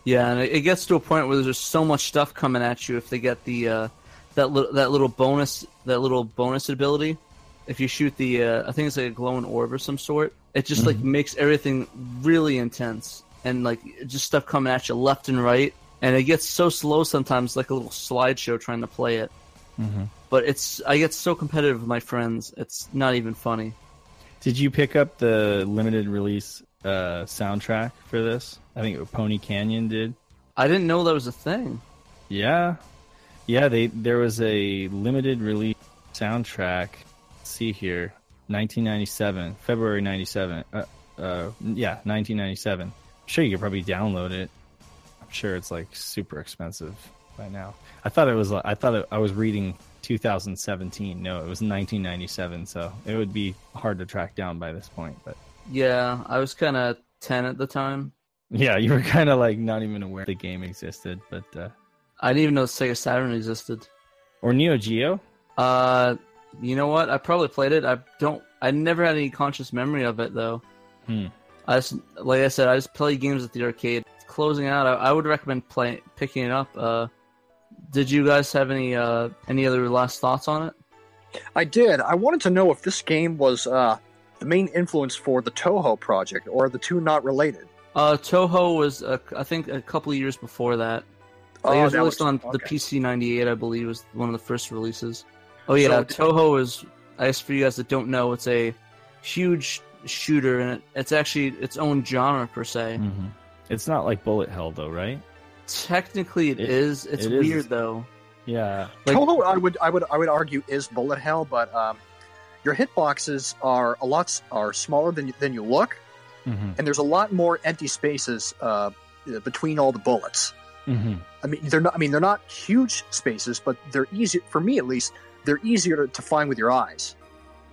S1: Yeah, and it, it gets to a point where there's just so much stuff coming at you if they get the uh, that little that little bonus that little bonus ability. If you shoot the, uh, I think it's like a glowing orb or some sort. It just like makes everything really intense and like just stuff coming at you left and right. And it gets so slow sometimes, like a little slideshow trying to play it.
S4: Mm-hmm.
S1: But it's I get so competitive with my friends. It's not even funny.
S4: Did you pick up the limited release uh, soundtrack for this? I think Pony Canyon did.
S1: I didn't know that was a thing.
S4: Yeah, yeah. They there was a limited release soundtrack. Let's see here, 1997, February 97. Uh, uh, yeah, 1997. I'm sure you could probably download it. I'm sure it's like super expensive by now. I thought it was. I thought it, I was reading 2017. No, it was 1997. So it would be hard to track down by this point. But
S1: Yeah, I was kind of ten at the time.
S4: yeah, you were kind of like not even aware the game existed. But uh,
S1: I didn't even know Sega Saturn existed.
S4: Or Neo Geo?
S1: Uh, you know what? I probably played it. I don't. I never had any conscious memory of it though.
S4: Hmm.
S1: I just, like I said, I just play games at the arcade. Closing out, I, I would recommend playing, picking it up. Uh, did you guys have any uh any other last thoughts on it?
S5: I did. I wanted to know if this game was uh, the main influence for the Touhou project, or are the two not related?
S1: Uh, Touhou was, uh, I think, a couple of years before that. Like, it was
S5: that
S1: released on the. PC '98, I believe, was one of the first releases. Oh yeah,
S5: So-
S1: Touhou is. I guess for you guys that don't know, it's a huge shooter, and it, it's actually its own genre per se.
S4: Mm-hmm. It's not like Bullet Hell, though, right?
S1: Technically,
S4: It-
S1: it is. It's
S4: it is.
S1: weird though.
S4: Yeah.
S1: like-
S5: Touhou, I would, I would, I would argue is bullet hell, but um, your hitboxes are a lot are smaller than you, than you look,
S4: Mm-hmm.
S5: and there's a lot more empty spaces uh, between all the bullets.
S4: Mm-hmm.
S5: I mean, they're not. I mean, they're not huge spaces, but they're easy for me at least. They're easier to, to find with your eyes.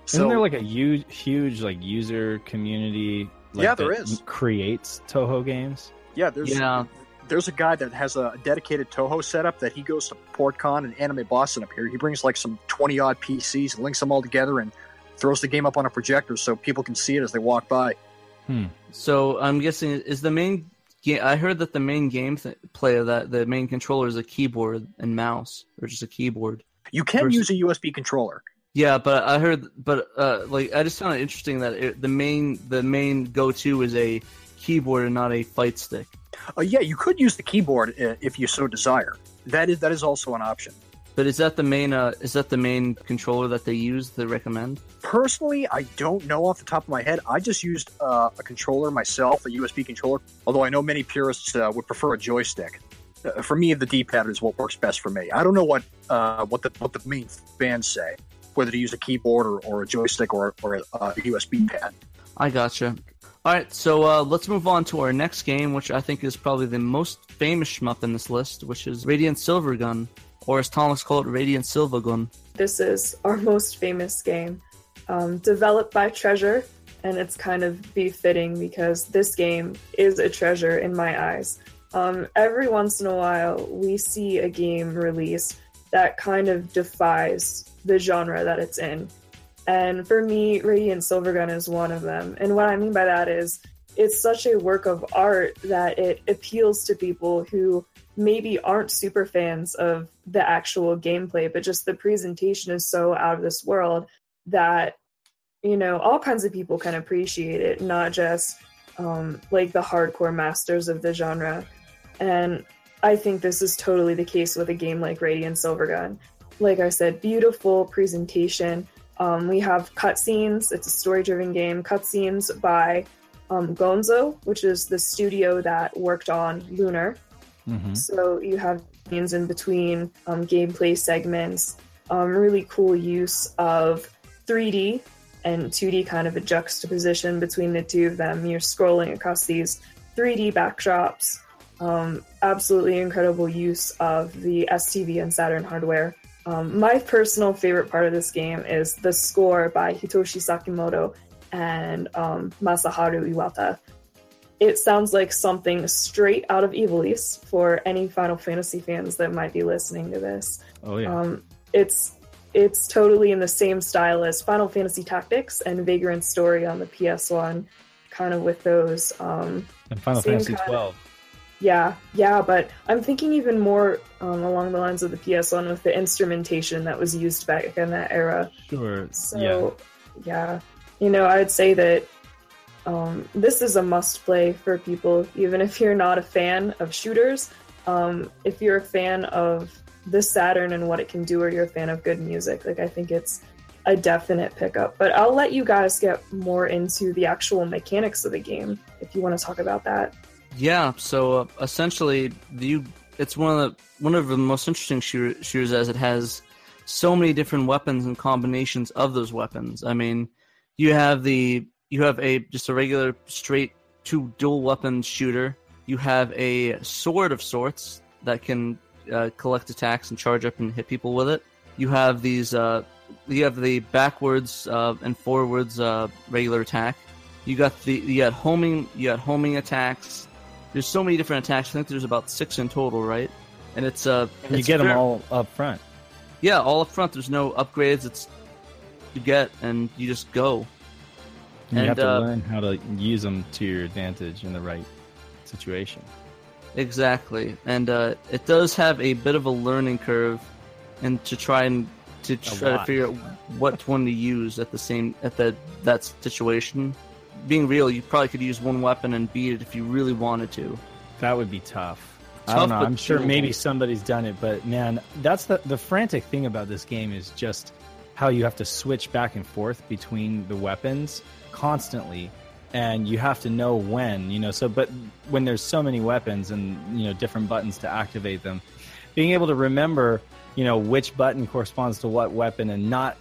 S5: So
S4: Isn't there like a huge, huge like user community? Like,
S5: Yeah, there
S4: that
S5: is.
S4: Creates Touhou games.
S5: yeah, there's
S1: Yeah.
S5: There's a guy that has a dedicated Touhou setup that he goes to PortCon and Anime Boston up here. He brings like some twenty odd PCs, links them all together, and throws the game up on a projector so people can see it as they walk by.
S1: So I'm guessing is the main. game I heard that the main game th- play of that the main controller is a keyboard and mouse, or just a keyboard.
S5: You can
S1: Versus-
S5: use a USB controller.
S1: Yeah, but I heard, but uh, like I just found it interesting that it, the main the main go to is a keyboard and not a fight stick.
S5: Uh, yeah, you could use the keyboard uh, if you so desire. That is that is also an option.
S1: But is that the main uh, is that the main controller that they use? They recommend.
S5: Personally, I don't know off the top of my head. I just used uh, a controller myself, a USB controller. Although I know many purists uh, would prefer a joystick. Uh, for me, the D-pad is what works best for me. I don't know what uh, what the what the main fans say, whether to use a keyboard or, or a joystick or, or a, a USB pad.
S1: I gotcha. All right, so uh, let's move on to our next game, which I think is probably the most famous shmup in this list, which is Radiant Silvergun, or as Thomas called it, Radiant Silvergun.
S2: This is our most famous game, um, developed by Treasure, and it's kind of befitting because this game is a treasure in my eyes. Um, every once in a while, we see a game release that kind of defies the genre that it's in. And for me, Radiant Silvergun is one of them. And what I mean by that is it's such a work of art that it appeals to people who maybe aren't super fans of the actual gameplay, but just the presentation is so out of this world that, you know, all kinds of people can appreciate it, not just um, like the hardcore masters of the genre. And I think this is totally the case with a game like Radiant Silvergun. Like I said, beautiful presentation. Um, we have cutscenes. It's a story-driven game. Cutscenes by um, Gonzo, which is the studio that worked on Lunar.
S4: Mm-hmm.
S2: So you have scenes in between um, gameplay segments. Um, really cool use of 3D and 2D, kind of a juxtaposition between the two of them. You're scrolling across these 3D backdrops. Um, absolutely incredible use of the STV and Saturn hardware. Um, my personal favorite part of this game is the score by Hitoshi Sakimoto and um, Masaharu Iwata. It sounds like something straight out of Ivalice for any Final Fantasy fans that might be listening to this.
S4: Oh yeah.
S2: Um, it's it's totally in the same style as Final Fantasy Tactics and Vagrant Story on the PS1, kind of with those um,
S4: and Final Fantasy
S2: kind of-
S4: twelve.
S2: Yeah, yeah, but I'm thinking even more um, along the lines of the PS1 with the instrumentation that was used back in that era.
S4: Sure.
S2: So, yeah, you know, I'd say that um, this is a must play for people, even if you're not a fan of shooters. Um, if you're a fan of the Saturn and what it can do, or you're a fan of good music, like I think it's a definite pickup. But I'll let you guys get more into the actual mechanics of the game if you want to talk about that.
S1: Yeah, so uh, essentially, it's one of the one of the most interesting shooter, shooters as it has so many different weapons and combinations of those weapons. I mean, you have the you have a just a regular straight two dual weapon shooter. You have a sword of sorts that can uh, collect attacks and charge up and hit people with it. You have these uh, you have the backwards uh, and forwards uh, regular attack. You got the you got homing you got homing attacks. There's so many different attacks. I think there's about six in total, right? and it's uh,
S4: And you
S1: it's
S4: get them all up front.
S1: Yeah, all up front. There's no upgrades. It's you get and you just go.
S4: And you have to
S1: uh,
S4: learn how to use them to your advantage in the right situation.
S1: Exactly, and uh, it does have a bit of a learning curve, and to try and to try to figure out what one to use at the same at that that situation. Being real, you probably could use one weapon and beat it if you really wanted to.
S4: That would be tough. I don't know. I'm sure maybe somebody's done it, but man, that's the the frantic thing about this game is just how you have to switch back and forth between the weapons constantly and you have to know when, you know. So but when there's so many weapons and, you know, different buttons to activate them, being able to remember, you know, which button corresponds to what weapon and not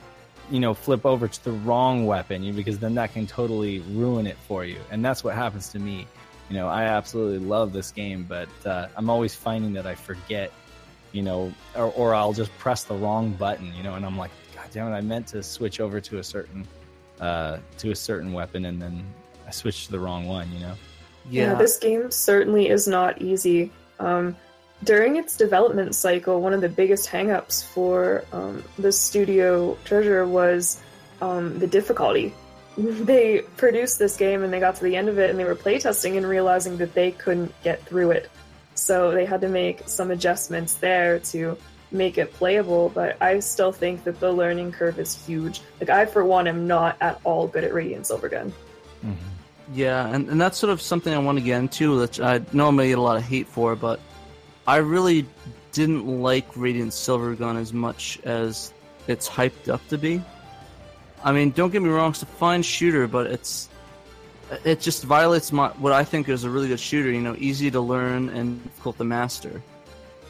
S4: you know flip over to the wrong weapon you- because then that can totally ruin it for you. And that's what happens to me. You know i absolutely love this game but uh, i'm always finding that i forget you know or, or i'll just press the wrong button you know and i'm like god damn it i meant to switch over to a certain uh, to a certain weapon and then i switched to the wrong one you know?
S2: Yeah,
S1: Yeah,
S2: this game certainly is not easy. Um, during its development cycle, one of the biggest hangups for um, the studio Treasure was um, the difficulty. they produced this game and they got to the end of it and they were playtesting and realizing that they couldn't get through it. So they had to make some adjustments there to make it playable, but I still think that the learning curve is huge. Like, I, for one, am not at all good at Radiant Silvergun.
S1: Yeah, and, and that's sort of something I want to get into, which I to get a lot of hate for, but I really didn't like Radiant Silvergun as much as it's hyped up to be. I mean, don't get me wrong, it's a fine shooter, but it's it just violates my what I think is a really good shooter. You know, easy to learn and difficult to master.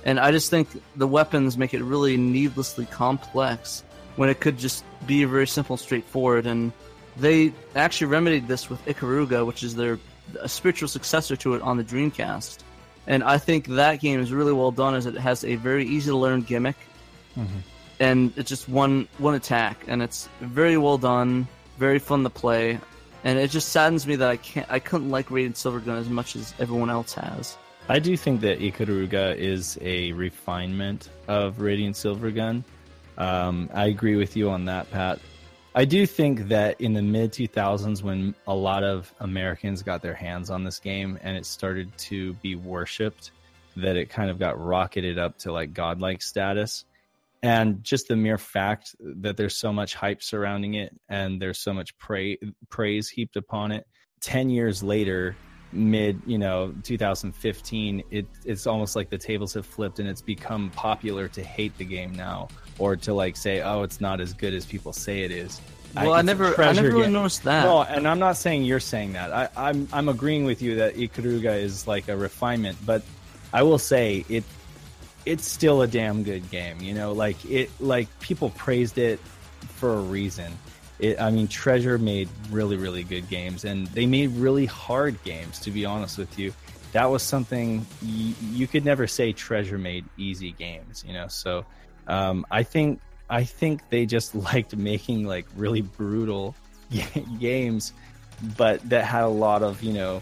S1: And I just think the weapons make it really needlessly complex when it could just be very simple, straightforward. And they actually remedied this with Ikaruga, which is their spiritual successor to it on the Dreamcast. And I think that game is really well done, as it has a very easy to learn gimmick, and it's just one one attack, and it's very well done, very fun to play. And it just saddens me that I can't, I couldn't like Radiant Silvergun as much as everyone else has.
S4: I do think that Ikaruga is a refinement of Radiant Silvergun. Um, I agree with you on that, Pat. I do think that in the mid 2000s, when a lot of Americans got their hands on this game and it started to be worshipped, that it kind of got rocketed up to like godlike status. And just the mere fact that there's so much hype surrounding it and there's so much pra- praise heaped upon it. 10 years later, mid you know 2015 it it's almost like the tables have flipped and it's become popular to hate the game now or to like say oh it's not as good as people say it is
S1: Well, I,
S4: a
S1: never, I never really noticed that.
S4: no and i'm not saying you're saying that I, i'm i'm agreeing with you that ikaruga is like a refinement but i will say it it's still a damn good game you know like it like people praised it for a reason it, I mean, Treasure made really, really good games, and they made really hard games. To be honest with you, that was something y- you could never say Treasure made easy games. You know, so um, I think I think they just liked making like really brutal games, but that had a lot of you know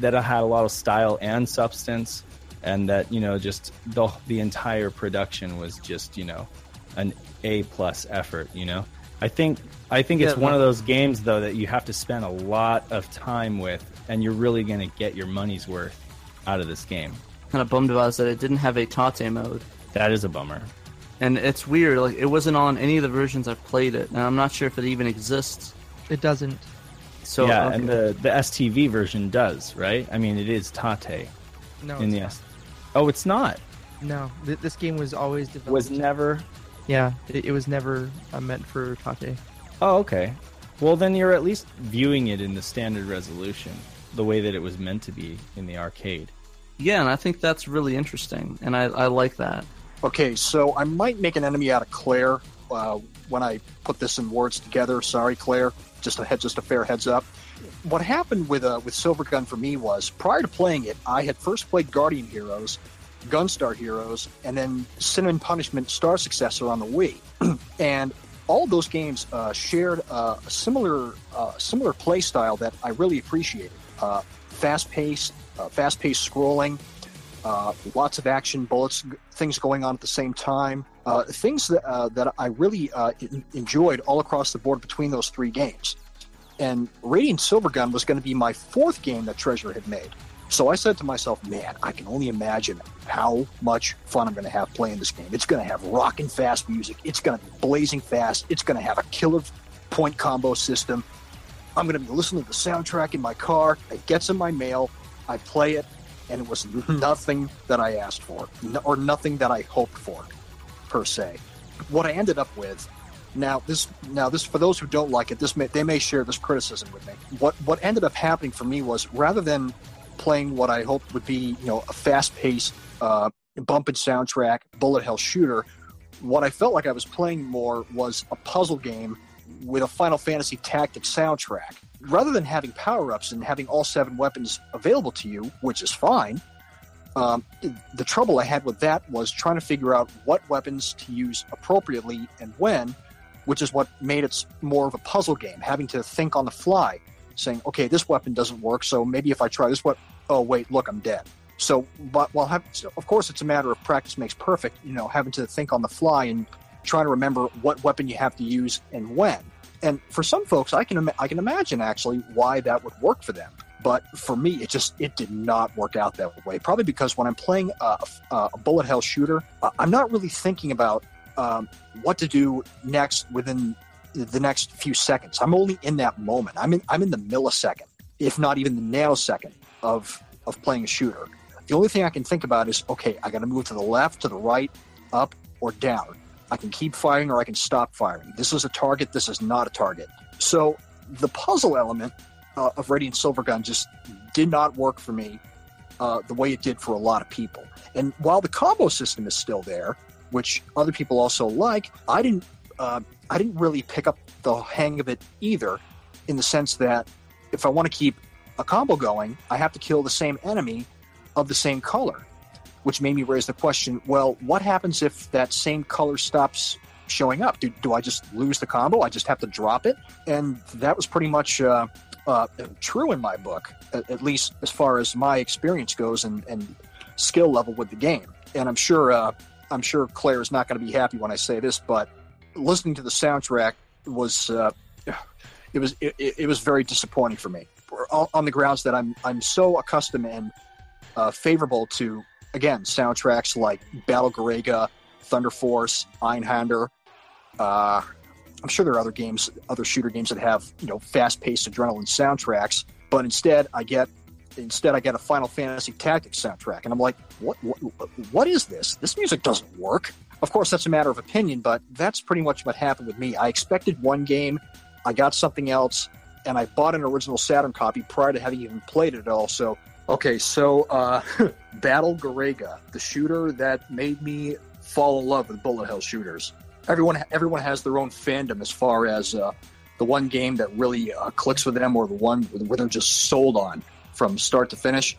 S4: that had a lot of style and substance, and that you know just the the entire production was just you know an A plus effort. You know. I think I think it's
S1: Yeah,
S4: one of those games though that you have to spend a lot of time with, and you're really going to get your money's worth out of this game.
S1: kind of bummed about is that it didn't have a Tate mode.
S4: That is a bummer.
S1: And it's weird, like it wasn't on any of the versions I've played it, and I'm not sure if it even exists.
S3: It doesn't.
S1: So
S4: yeah,
S1: okay.
S4: and the the STV version does, right? I mean, it is Tate
S3: No,
S4: in the
S3: not.
S4: S. Oh, it's not.
S3: no. Th- this game was always developed.
S4: Was never.
S3: yeah, it, it was never uh, meant for Tate.
S4: Oh, okay. Well, then you're at least viewing it in the standard resolution, the way that it was meant to be in the arcade.
S1: yeah, and I think that's really interesting, and I, I like that.
S5: Okay, so I might make an enemy out of Claire uh, when I put this in words together. Sorry, Claire. Just a head, just a fair heads up. What happened with uh, with Silvergun for me was prior to playing it, I had first played Guardian Heroes, Gunstar Heroes, and then Sin and Punishment Star Successor on the Wii, and all those games uh, shared uh, a similar uh, similar play style that I really appreciated. Uh, fast paced, fast paced scrolling, uh, lots of action, bullets, things going on at the same time. Uh, things that, uh, that I really uh, en- enjoyed all across the board between those three games. And Radiant Silvergun was going to be my fourth game that Treasure had made. So I said to myself, man, I can only imagine how much fun I'm going to have playing this game. It's going to have rockin' fast music. It's going to be blazing fast. It's going to have a killer point combo system. I'm going to be listening to the soundtrack in my car. It gets in my mail. I play it, and it was nothing that I asked for, or nothing that I hoped for, per se. What I ended up with, now this, now this, for those who don't like it, this may, they may share this criticism with me. What what ended up happening for me was rather than playing what I hoped would be, you know, a fast-paced, uh, bumping soundtrack, bullet hell shooter, what I felt like I was playing more was a puzzle game with a Final Fantasy Tactics soundtrack. Rather than having power ups and having all seven weapons available to you, which is fine, um, the trouble I had with that was trying to figure out what weapons to use appropriately and when, which is what made it more of a puzzle game, having to think on the fly, saying, okay, this weapon doesn't work, so maybe if I try this weapon, oh, wait, look, I'm dead. So, but while have, so of course, it's a matter of practice makes perfect, you know, having to think on the fly and trying to remember what weapon you have to use and when. And for some folks, I can I can imagine actually why that would work for them. But for me, it just it did not work out that way. Probably because when I'm playing a, a bullet hell shooter, I'm not really thinking about um, what to do next within the next few seconds. I'm only in that moment. I'm in I'm in the millisecond, if not even the nanosecond of of playing a shooter. The only thing I can think about is okay, I got to move to the left, to the right, up, or down. I can keep firing or I can stop firing. This is a target. This is not a target. So the puzzle element uh, of Radiant Silvergun just did not work for me uh, the way it did for a lot of people. And while the combo system is still there, which other people also like, I didn't. Uh, I didn't really pick up the hang of it either, in the sense that if I want to keep a combo going, I have to kill the same enemy of the same color which made me raise the question well, what happens if that same color stops showing up? Do, do I just lose the combo? I just have to drop it? And that was pretty much uh, uh, true in my book, at, least as far as my experience goes and, and skill level with the game. And I'm sure, uh, I'm sure Claire is not going to be happy when I say this, but listening to the soundtrack was, uh, it was, it, it, was very disappointing for me on the grounds that I'm, I'm so accustomed and uh, favorable to again, soundtracks like Battle Garegga, Thunder Force, Einhander. Uh, I'm sure there are other games, other shooter games that have you know fast-paced adrenaline soundtracks, but instead I get instead I get a Final Fantasy Tactics soundtrack, and I'm like, what, what, what is this? This music doesn't work. Of course, that's a matter of opinion, but that's pretty much what happened with me. I expected one game, I got something else, and I bought an original Saturn copy prior to having even played it at all. So Okay, so uh, Battle Garegga, the shooter that made me fall in love with bullet hell shooters. Everyone, everyone has their own fandom as far as uh, the one game that really uh, clicks with them, or the one where they're just sold on from start to finish.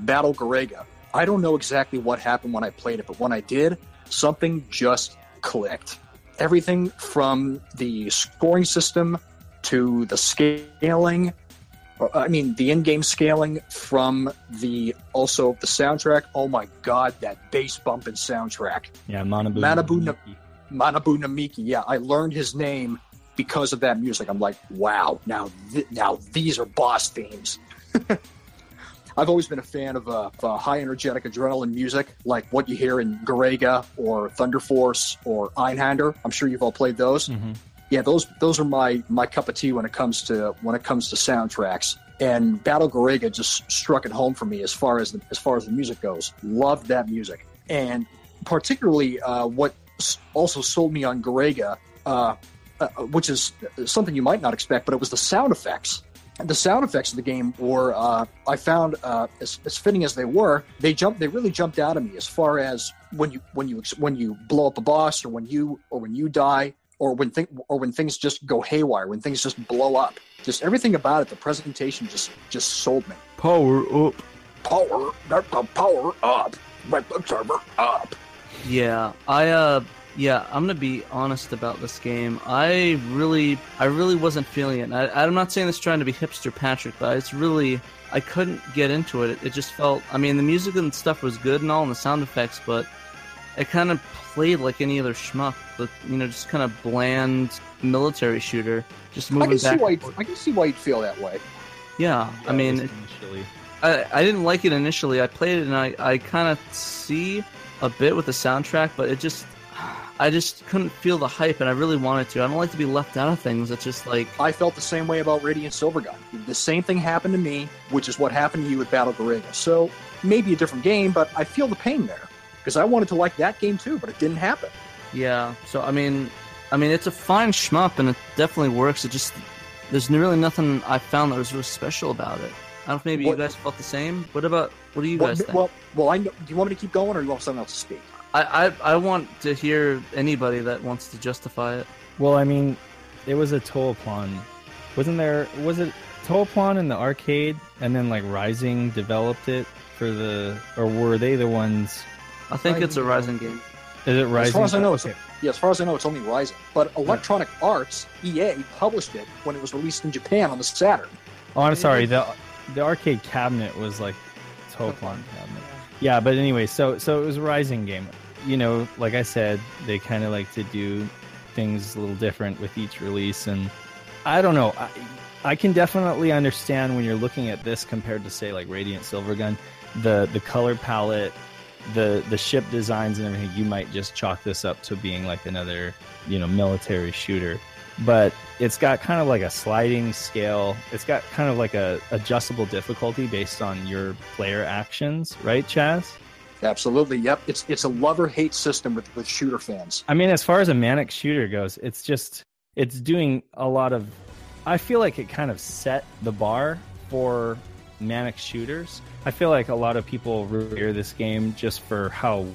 S5: Battle Garegga. I don't know exactly what happened when I played it, but when I did, something just clicked. Everything from the scoring system to the scaling I mean, the in-game scaling from the also the soundtrack. Oh my god, that bass bumping soundtrack.
S4: Yeah, Manabu.
S5: Manabu Namiki. Manabu Namiki. Yeah, I learned his name because of that music. I'm like, wow, now th- now these are boss themes. I've always been a fan of, uh, of uh, high energetic adrenaline music, like what you hear in Garegga or Thunder Force or Einhander. I'm sure you've all played those.
S4: Mm-hmm
S5: yeah, those those are my my cup of tea when it comes to when it comes to soundtracks. And Battle Garegga just struck it home for me as far as the, as far as the music goes. Loved that music, and particularly uh, what also sold me on Garegga, uh, uh, which is something you might not expect, but it was the sound effects. And The sound effects of the game were, uh, I found, uh, as, as fitting as they were, they jumped. They really jumped out at me as far as when you when you when you blow up a boss or when you or when you die or when th- or when things just go haywire, when things just blow up. Just everything about it, the presentation just just sold me.
S1: Power up.
S5: Power, power up. Let the server up.
S1: Yeah, I uh Yeah, I'm gonna be honest about this game. I really, I really wasn't feeling it. I, I'm not saying this trying to be hipster Patrick, but it's really, I couldn't get into it. It just felt, I mean, the music and stuff was good and all, and the sound effects, but it kind of played like any other shmup, but you know, just kind of bland military shooter, just
S5: I
S1: moving
S5: can see
S1: back.
S5: why
S1: and
S5: you'd. I can see why you'd feel that way.
S1: Yeah, I mean,
S4: initially.
S1: I, I didn't like it initially. I played it and I, I kind of see a bit with the soundtrack, but it just I just couldn't feel the hype, and I really wanted to. I don't like to be left out of things. It's just like
S5: I felt the same way about Radiant Silvergun. The same thing happened to me, which is what happened to you with Battle Garegga. So maybe a different game, but I feel the pain there because I wanted to like that game too, but it didn't happen.
S1: yeah. So I mean, I mean it's a fine shmup and it definitely works. It just there's really nothing I found that was really special about it. I don't know if maybe
S5: What-
S1: you guys felt the same. What about what do you
S5: Well,
S1: guys think?
S5: well, well, I know, do you want me to keep going, or you want someone else to speak?
S1: I, I I want to hear anybody that wants to justify it.
S4: Well, I mean, it was a Toaplan. Wasn't there? Was it Toaplan in the arcade, and then like Raizing developed it for the, or were they the ones?
S1: I think it's a
S3: Raizing
S1: raizing game.
S4: Is it Raizing?
S5: As far as I know, it's
S4: Okay.
S5: yeah, as far as I know, it's only Raizing. But Electronic Arts (EA) published it when it was released in Japan on the Saturn.
S4: Oh, I'm sorry. The the arcade cabinet was like Toaplan cabinet. Yeah, but anyway, so so it was a Raizing game. You know, like I said, they kind of like to do things a little different with each release, and I don't know. I, I can definitely understand when you're looking at this compared to say like Radiant Silvergun, the the color palette, the the ship designs and everything. You might just chalk this up to being like another you know military shooter but it's got kind of like a sliding scale. It's got kind of like a adjustable difficulty based on your player actions, right, Chaz?
S5: Absolutely, yep. It's it's a lover hate system with, with shooter fans.
S4: I mean, as far as a manic shooter goes, it's just it's doing a lot of. I feel like it kind of set the bar for manic shooters. I feel like a lot of people revere this game just for how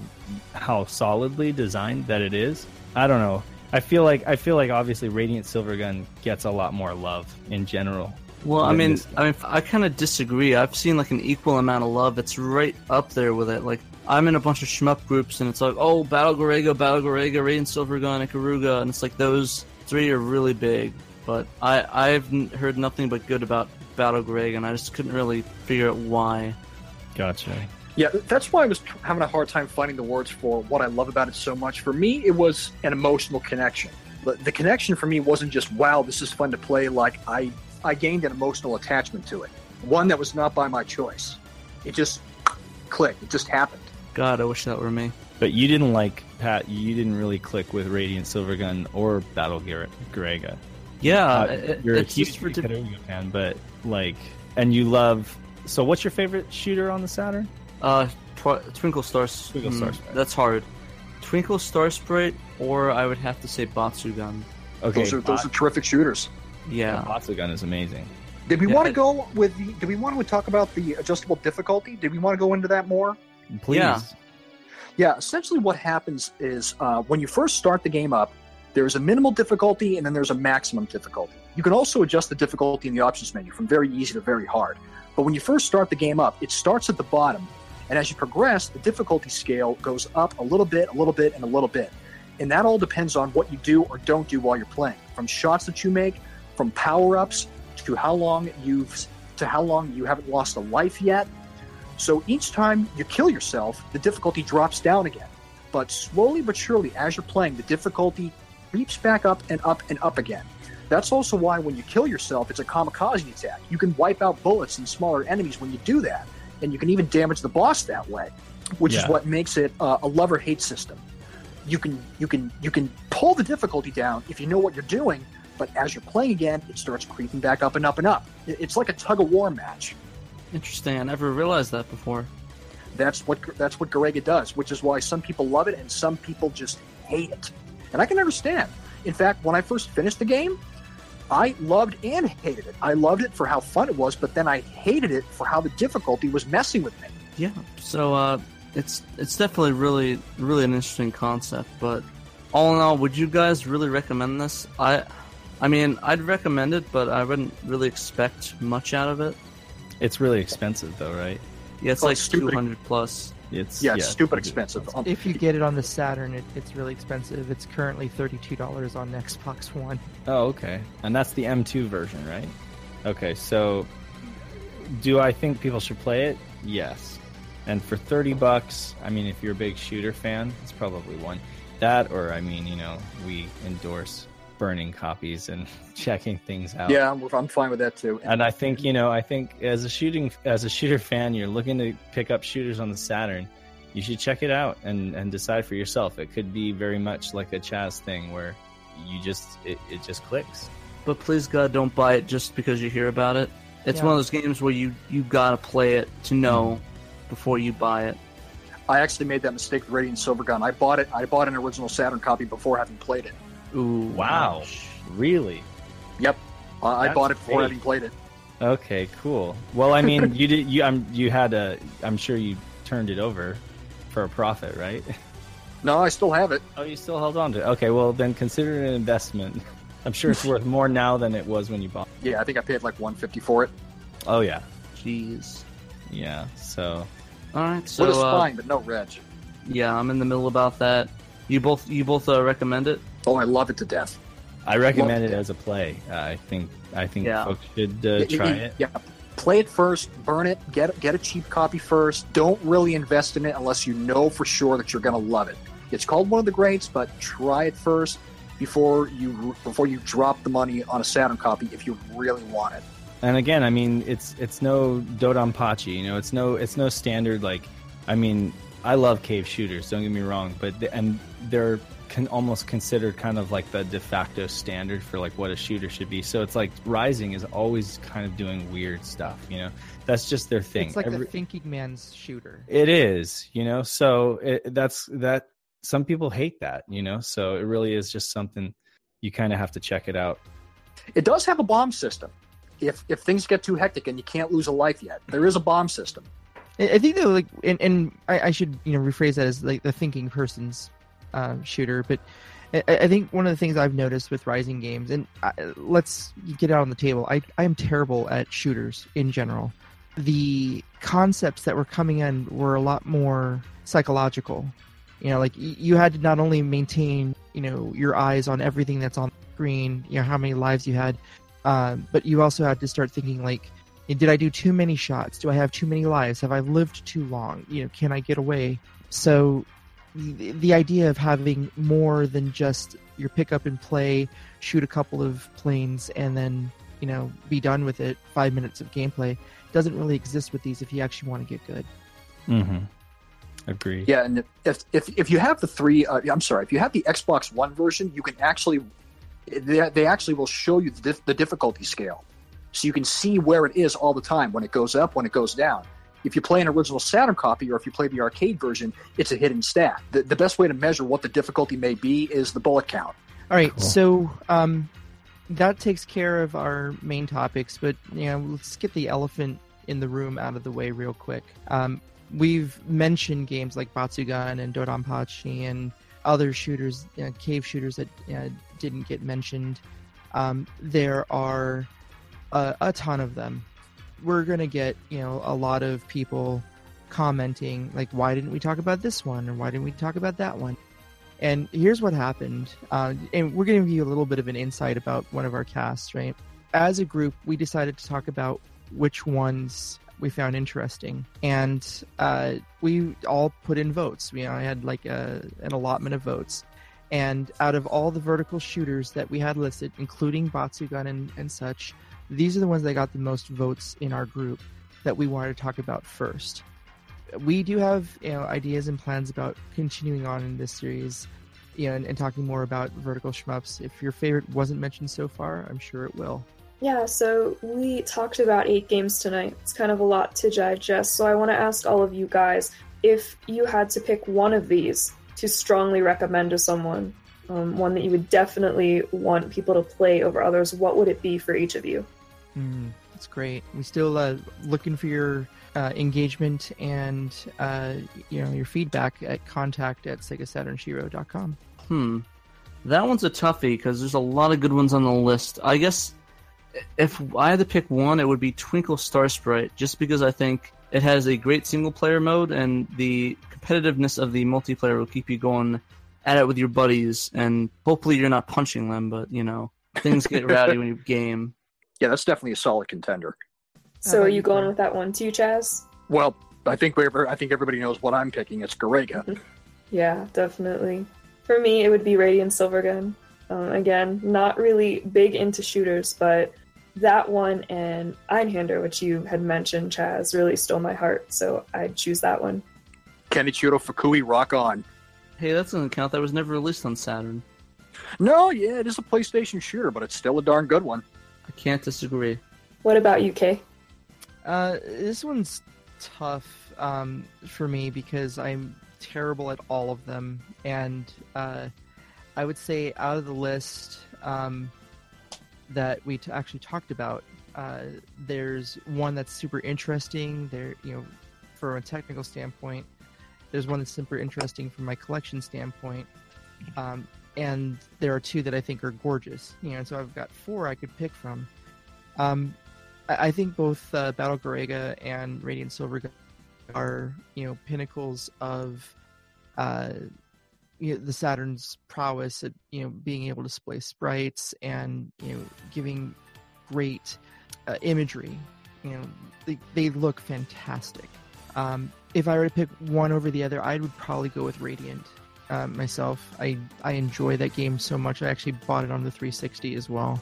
S4: how solidly designed that it is. I don't know. I feel like I feel like obviously Radiant Silvergun gets a lot more love in general.
S1: Well, I mean, I mean, I kind of disagree. I've seen like an equal amount of love. It's right up there with it. Like I'm in a bunch of shmup groups, and it's like, oh, Battle Garegga, Battle Garegga, Radiant Silvergun, and Ikaruga. And it's like those three are really big. But I I've heard nothing but good about Battle Garegga, and I just couldn't really figure out why.
S4: Gotcha.
S5: Yeah, that's why I was having a hard time finding the words for what I love about it so much. For me, it was an emotional connection. The, the connection for me wasn't just wow, this is fun to play. Like I, I gained an emotional attachment to it, one that was not by my choice. It just clicked. It just happened.
S1: God, I wish that were me.
S4: But you didn't like Pat. You didn't really click with Radiant Silvergun or Battle Gar- Garegga.
S1: Yeah,
S4: Uh,
S1: it-
S4: you're
S1: it's
S4: a huge
S1: just for di-
S4: fan, but like, and you love. So, what's your favorite shooter on the Saturn?
S1: Uh, tw- Twinkle Stars.
S4: Twinkle
S1: hmm,
S4: Star Sprite.
S1: That's hard. Twinkle Star Sprite, or I would have to say Batsugun.
S4: Okay,
S5: those are those are terrific shooters.
S1: Yeah.
S4: Batsugun is amazing.
S5: Did we
S1: Yeah,
S5: want to go with the? Did we want to talk about the adjustable difficulty? Did we want to go into that more?
S4: Please.
S1: Yeah.
S5: Yeah, essentially what happens is uh, when you first start the game up, there's a minimal difficulty and then there's a maximum difficulty. You can also adjust the difficulty in the options menu from very easy to very hard. But when you first start the game up, it starts at the bottom, and as you progress, the difficulty scale goes up a little bit, a little bit, and a little bit. And that all depends on what you do or don't do while you're playing. From shots that you make, from power-ups to how long you've to how long you haven't lost a life yet, so each time you kill yourself, the difficulty drops down again. But slowly but surely, as you're playing, the difficulty creeps back up and up and up again. That's also why when you kill yourself, it's a kamikaze attack. You can wipe out bullets and smaller enemies when you do that, and you can even damage the boss that way, which is what makes it uh, a love or hate system. You can you can you can pull the difficulty down if you know what you're doing, but as you're playing again, it starts creeping back up and up and up. It's like a tug of war match.
S1: Interesting. I never realized that before.
S5: That's what that's what Garegga does, which is why some people love it and some people just hate it. And I can understand. In fact, when I first finished the game, I loved and hated it. I loved it for how fun it was, but then I hated it for how the difficulty was messing with me.
S1: Yeah. So uh, it's it's definitely really really an interesting concept. But all in all, would you guys really recommend this? I I mean, I'd recommend it, but I wouldn't really expect much out of it.
S4: It's really expensive, though, right?
S1: Yeah, it's
S5: Oh,
S1: like two hundred plus.
S4: It's
S5: Yeah, it's stupid
S4: it's-
S5: expensive. Um,
S3: If you get it on the Saturn, it, it's really expensive. It's currently thirty-two dollars on Xbox One.
S4: Oh, okay. And that's the M2 version, right? Okay, so do I think people should play it? Yes. And for 30 bucks, I mean, if you're a big shooter fan, it's probably one. That, or I mean, you know, we endorse burning copies and checking things out.
S5: yeah, I'm, I'm fine with that too.
S4: And I think, you know, I think as a shooting, as a shooter fan, you're looking to pick up shooters on the Saturn. You should check it out and, and decide for yourself. It could be very much like a Chaz thing where you just, it, it just clicks.
S1: But please God, don't buy it just because you hear about it. It's
S3: Yeah.
S1: one of those games where you you gotta play it to know before you buy it.
S5: I actually made that mistake with Radiant Silvergun. I bought it. I bought an original Saturn copy before having played it.
S1: Ooh,
S4: Wow.
S1: ouch.
S4: Really?
S5: Uh, I
S4: That's
S5: bought it before
S4: great.
S5: having played it.
S4: Okay, cool. Well, I mean, you did. You, I'm. You had a. I'm sure you turned it over for a profit, right?
S5: No, I still have it.
S4: Oh, you still held on to it. Okay, well then consider it an investment. I'm sure it's worth more now than it was when you bought.
S5: Yeah, I think I paid like 150 for it.
S4: Oh yeah,
S1: Jeez.
S4: yeah. So
S1: All right, so
S5: With a
S1: uh,
S5: spine, but no reg.
S1: yeah, I'm in the middle about that. You both you both uh, recommend it?
S5: Oh, I love it to death.
S4: I recommend
S5: Well-
S4: it as a play. Uh, I think. I think
S1: Yeah.
S4: folks should uh,
S5: Y- y-
S4: try
S5: y-
S4: it.
S5: Yeah, play it first, burn it, get get a cheap copy first. Don't really invest in it unless you know for sure that you're going to love it. It's called one of the greats, but try it first before you before you drop the money on a Saturn copy if you really want it.
S4: And again, I mean, it's it's no Dodonpachi, you know, it's no it's no standard like. I mean, I love cave shooters. Don't get me wrong, but the, and they're can almost considered kind of like the de facto standard for like what a shooter should be. So it's like Raizing is always kind of doing weird stuff, you know. That's just their thing.
S3: It's like
S4: Every-
S3: the thinking man's shooter.
S4: it is, you know. So it, that's that. Some people hate that, you know. So it really is just something you kind of have to check it out.
S5: It does have a bomb system. If if things get too hectic and you can't lose a life yet, there is a bomb system.
S3: I think though, like, and, and I, I should you know rephrase that as like the thinking person's uh, shooter. But I, I think one of the things I've noticed with Raizing games, and I, let's get out on the table. I I am terrible at shooters in general. The concepts that were coming in were a lot more psychological. You know, like you had to not only maintain you know your eyes on everything that's on the screen, you know how many lives you had, um, but you also had to start thinking like did I do too many shots? Do I have too many lives? Have I lived too long? You know, can I get away? So, the, the idea of having more than just your pick up and play, shoot a couple of planes, and then you know be done with it. Five minutes of gameplay doesn't really exist with these if you actually want to get good.
S4: Mm-hmm. Agreed.
S5: Yeah, and if if if you have the three, uh, I'm sorry, if you have the Xbox One version, you can actually they, they actually will show you the, the difficulty scale, so you can see where it is all the time when it goes up, when it goes down. If you play an original Saturn copy or if you play the arcade version, it's a hidden stat. The, the best way to measure what the difficulty may be is the bullet count.
S3: All right,
S4: Cool.
S3: so um, that takes care of our main topics, but you know, let's get the elephant in the room out of the way real quick. Um, we've mentioned games like Batsugun and Dodonpachi and other shooters, you know, cave shooters that uh, didn't get mentioned. Um, there are a, a ton of them. We're gonna get you know a lot of people commenting like, "Why didn't we talk about this one?" or "Why didn't we talk about that one?" And here's what happened. Uh, and we're going to give you a little bit of an insight about one of our casts, right? As a group, we decided to talk about which ones we found interesting. And uh, we all put in votes. We I had like a, an allotment of votes. And out of all the vertical shooters that we had listed, including Batsugun and, and such, these are the ones that got the most votes in our group that we wanted to talk about first we do have you know ideas and plans about continuing on in this series you know and, and talking more about vertical shmups if your favorite wasn't mentioned so far i'm sure it will
S2: Yeah, so we talked about eight games tonight. It's kind of a lot to digest. So I want to ask all of you guys if you had to pick one of these to strongly recommend to someone, um, one that you would definitely want people to play over others, what would it be for each of you?
S3: Mm, that's great we still uh, looking for your uh, engagement and uh, you know your feedback at contact at segasaturnshiro.com
S1: Hmm. That one's a toughie because there's a lot of good ones on the list. I guess if I had to pick one, it would be Twinkle Star Sprite, just because I think It has a great single player mode, and the competitiveness of the multiplayer will keep you going at it with your buddies. And hopefully, you're not punching them, but you know things get rowdy when you game.
S5: Yeah, that's definitely a solid contender.
S2: So are you
S3: you,
S2: going with that one too, Chaz?
S5: Well, I think we I think everybody knows what I'm picking. It's Garegga.
S2: Yeah, definitely. For me, it would be Radiant Silvergun. Um, again, not really big into shooters, but that one and Einhander, which you had mentioned, Chaz, really stole my heart, so I'd choose that one.
S5: Kenichiro Fukui, rock on.
S1: Hey, that's an account that was never released on Saturn.
S5: No, yeah, it is a PlayStation shooter, but it's still a darn good one.
S1: I can't disagree.
S2: What about you, Kay?
S3: Uh, this one's tough um, for me because I'm terrible at all of them, and uh, I would say out of the list um, that we t- actually talked about, uh, there's one that's super interesting. There, you know, from a technical standpoint, there's one that's super interesting from my collection standpoint, um, and there are two that I think are gorgeous. You know, so I've got four I could pick from. Um, I I think both uh, Battle Garegga and Radiant Silver are you know pinnacles of uh, you know, the Saturn's prowess at you know being able to display sprites and you know giving great uh, imagery. You know they, they look fantastic. Um, if I were to pick one over the other, I would probably go with Radiant. Uh, myself, I I enjoy that game so much. I actually bought it on the 360 as well.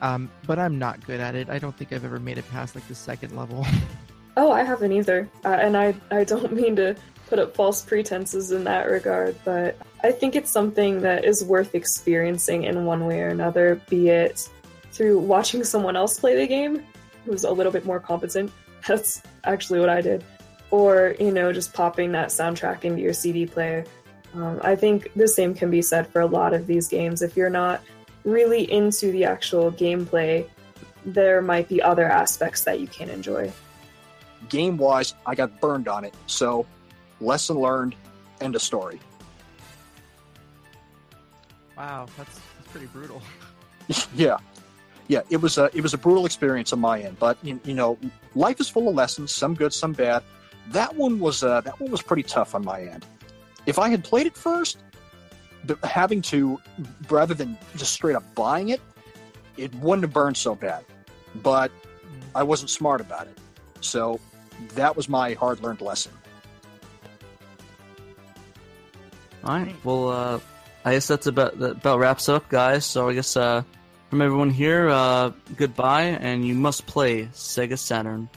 S3: Um, but I'm not good at it. I don't think I've ever made it past like the second level.
S2: Oh, I haven't either. Uh, and I, I don't mean to put up false pretenses in that regard, but I think it's something that is worth experiencing in one way or another, be it through watching someone else play the game who's a little bit more competent. That's actually what I did. Or, you know, just popping that soundtrack into your CD player. Um, I think the same can be said for a lot of these games. If you're not really into the actual gameplay, there might be other aspects that you can enjoy.
S5: Game wise, I got burned on it. So, lesson learned. End of story.
S3: wow, that's, that's pretty brutal.
S5: yeah, yeah. It was a it was a brutal experience on my end, but you, you know, life is full of lessons. Some good, some bad. That one was uh, that one was pretty tough on my end. If I had played it first, having to rather than just straight up buying it, it wouldn't have burned so bad. But I wasn't smart about it, so that was my hard learned lesson.
S1: All right. Well, uh, I guess that's about that about wraps up, guys. So I guess uh, from everyone here, uh, goodbye, and you must play Sega Saturn.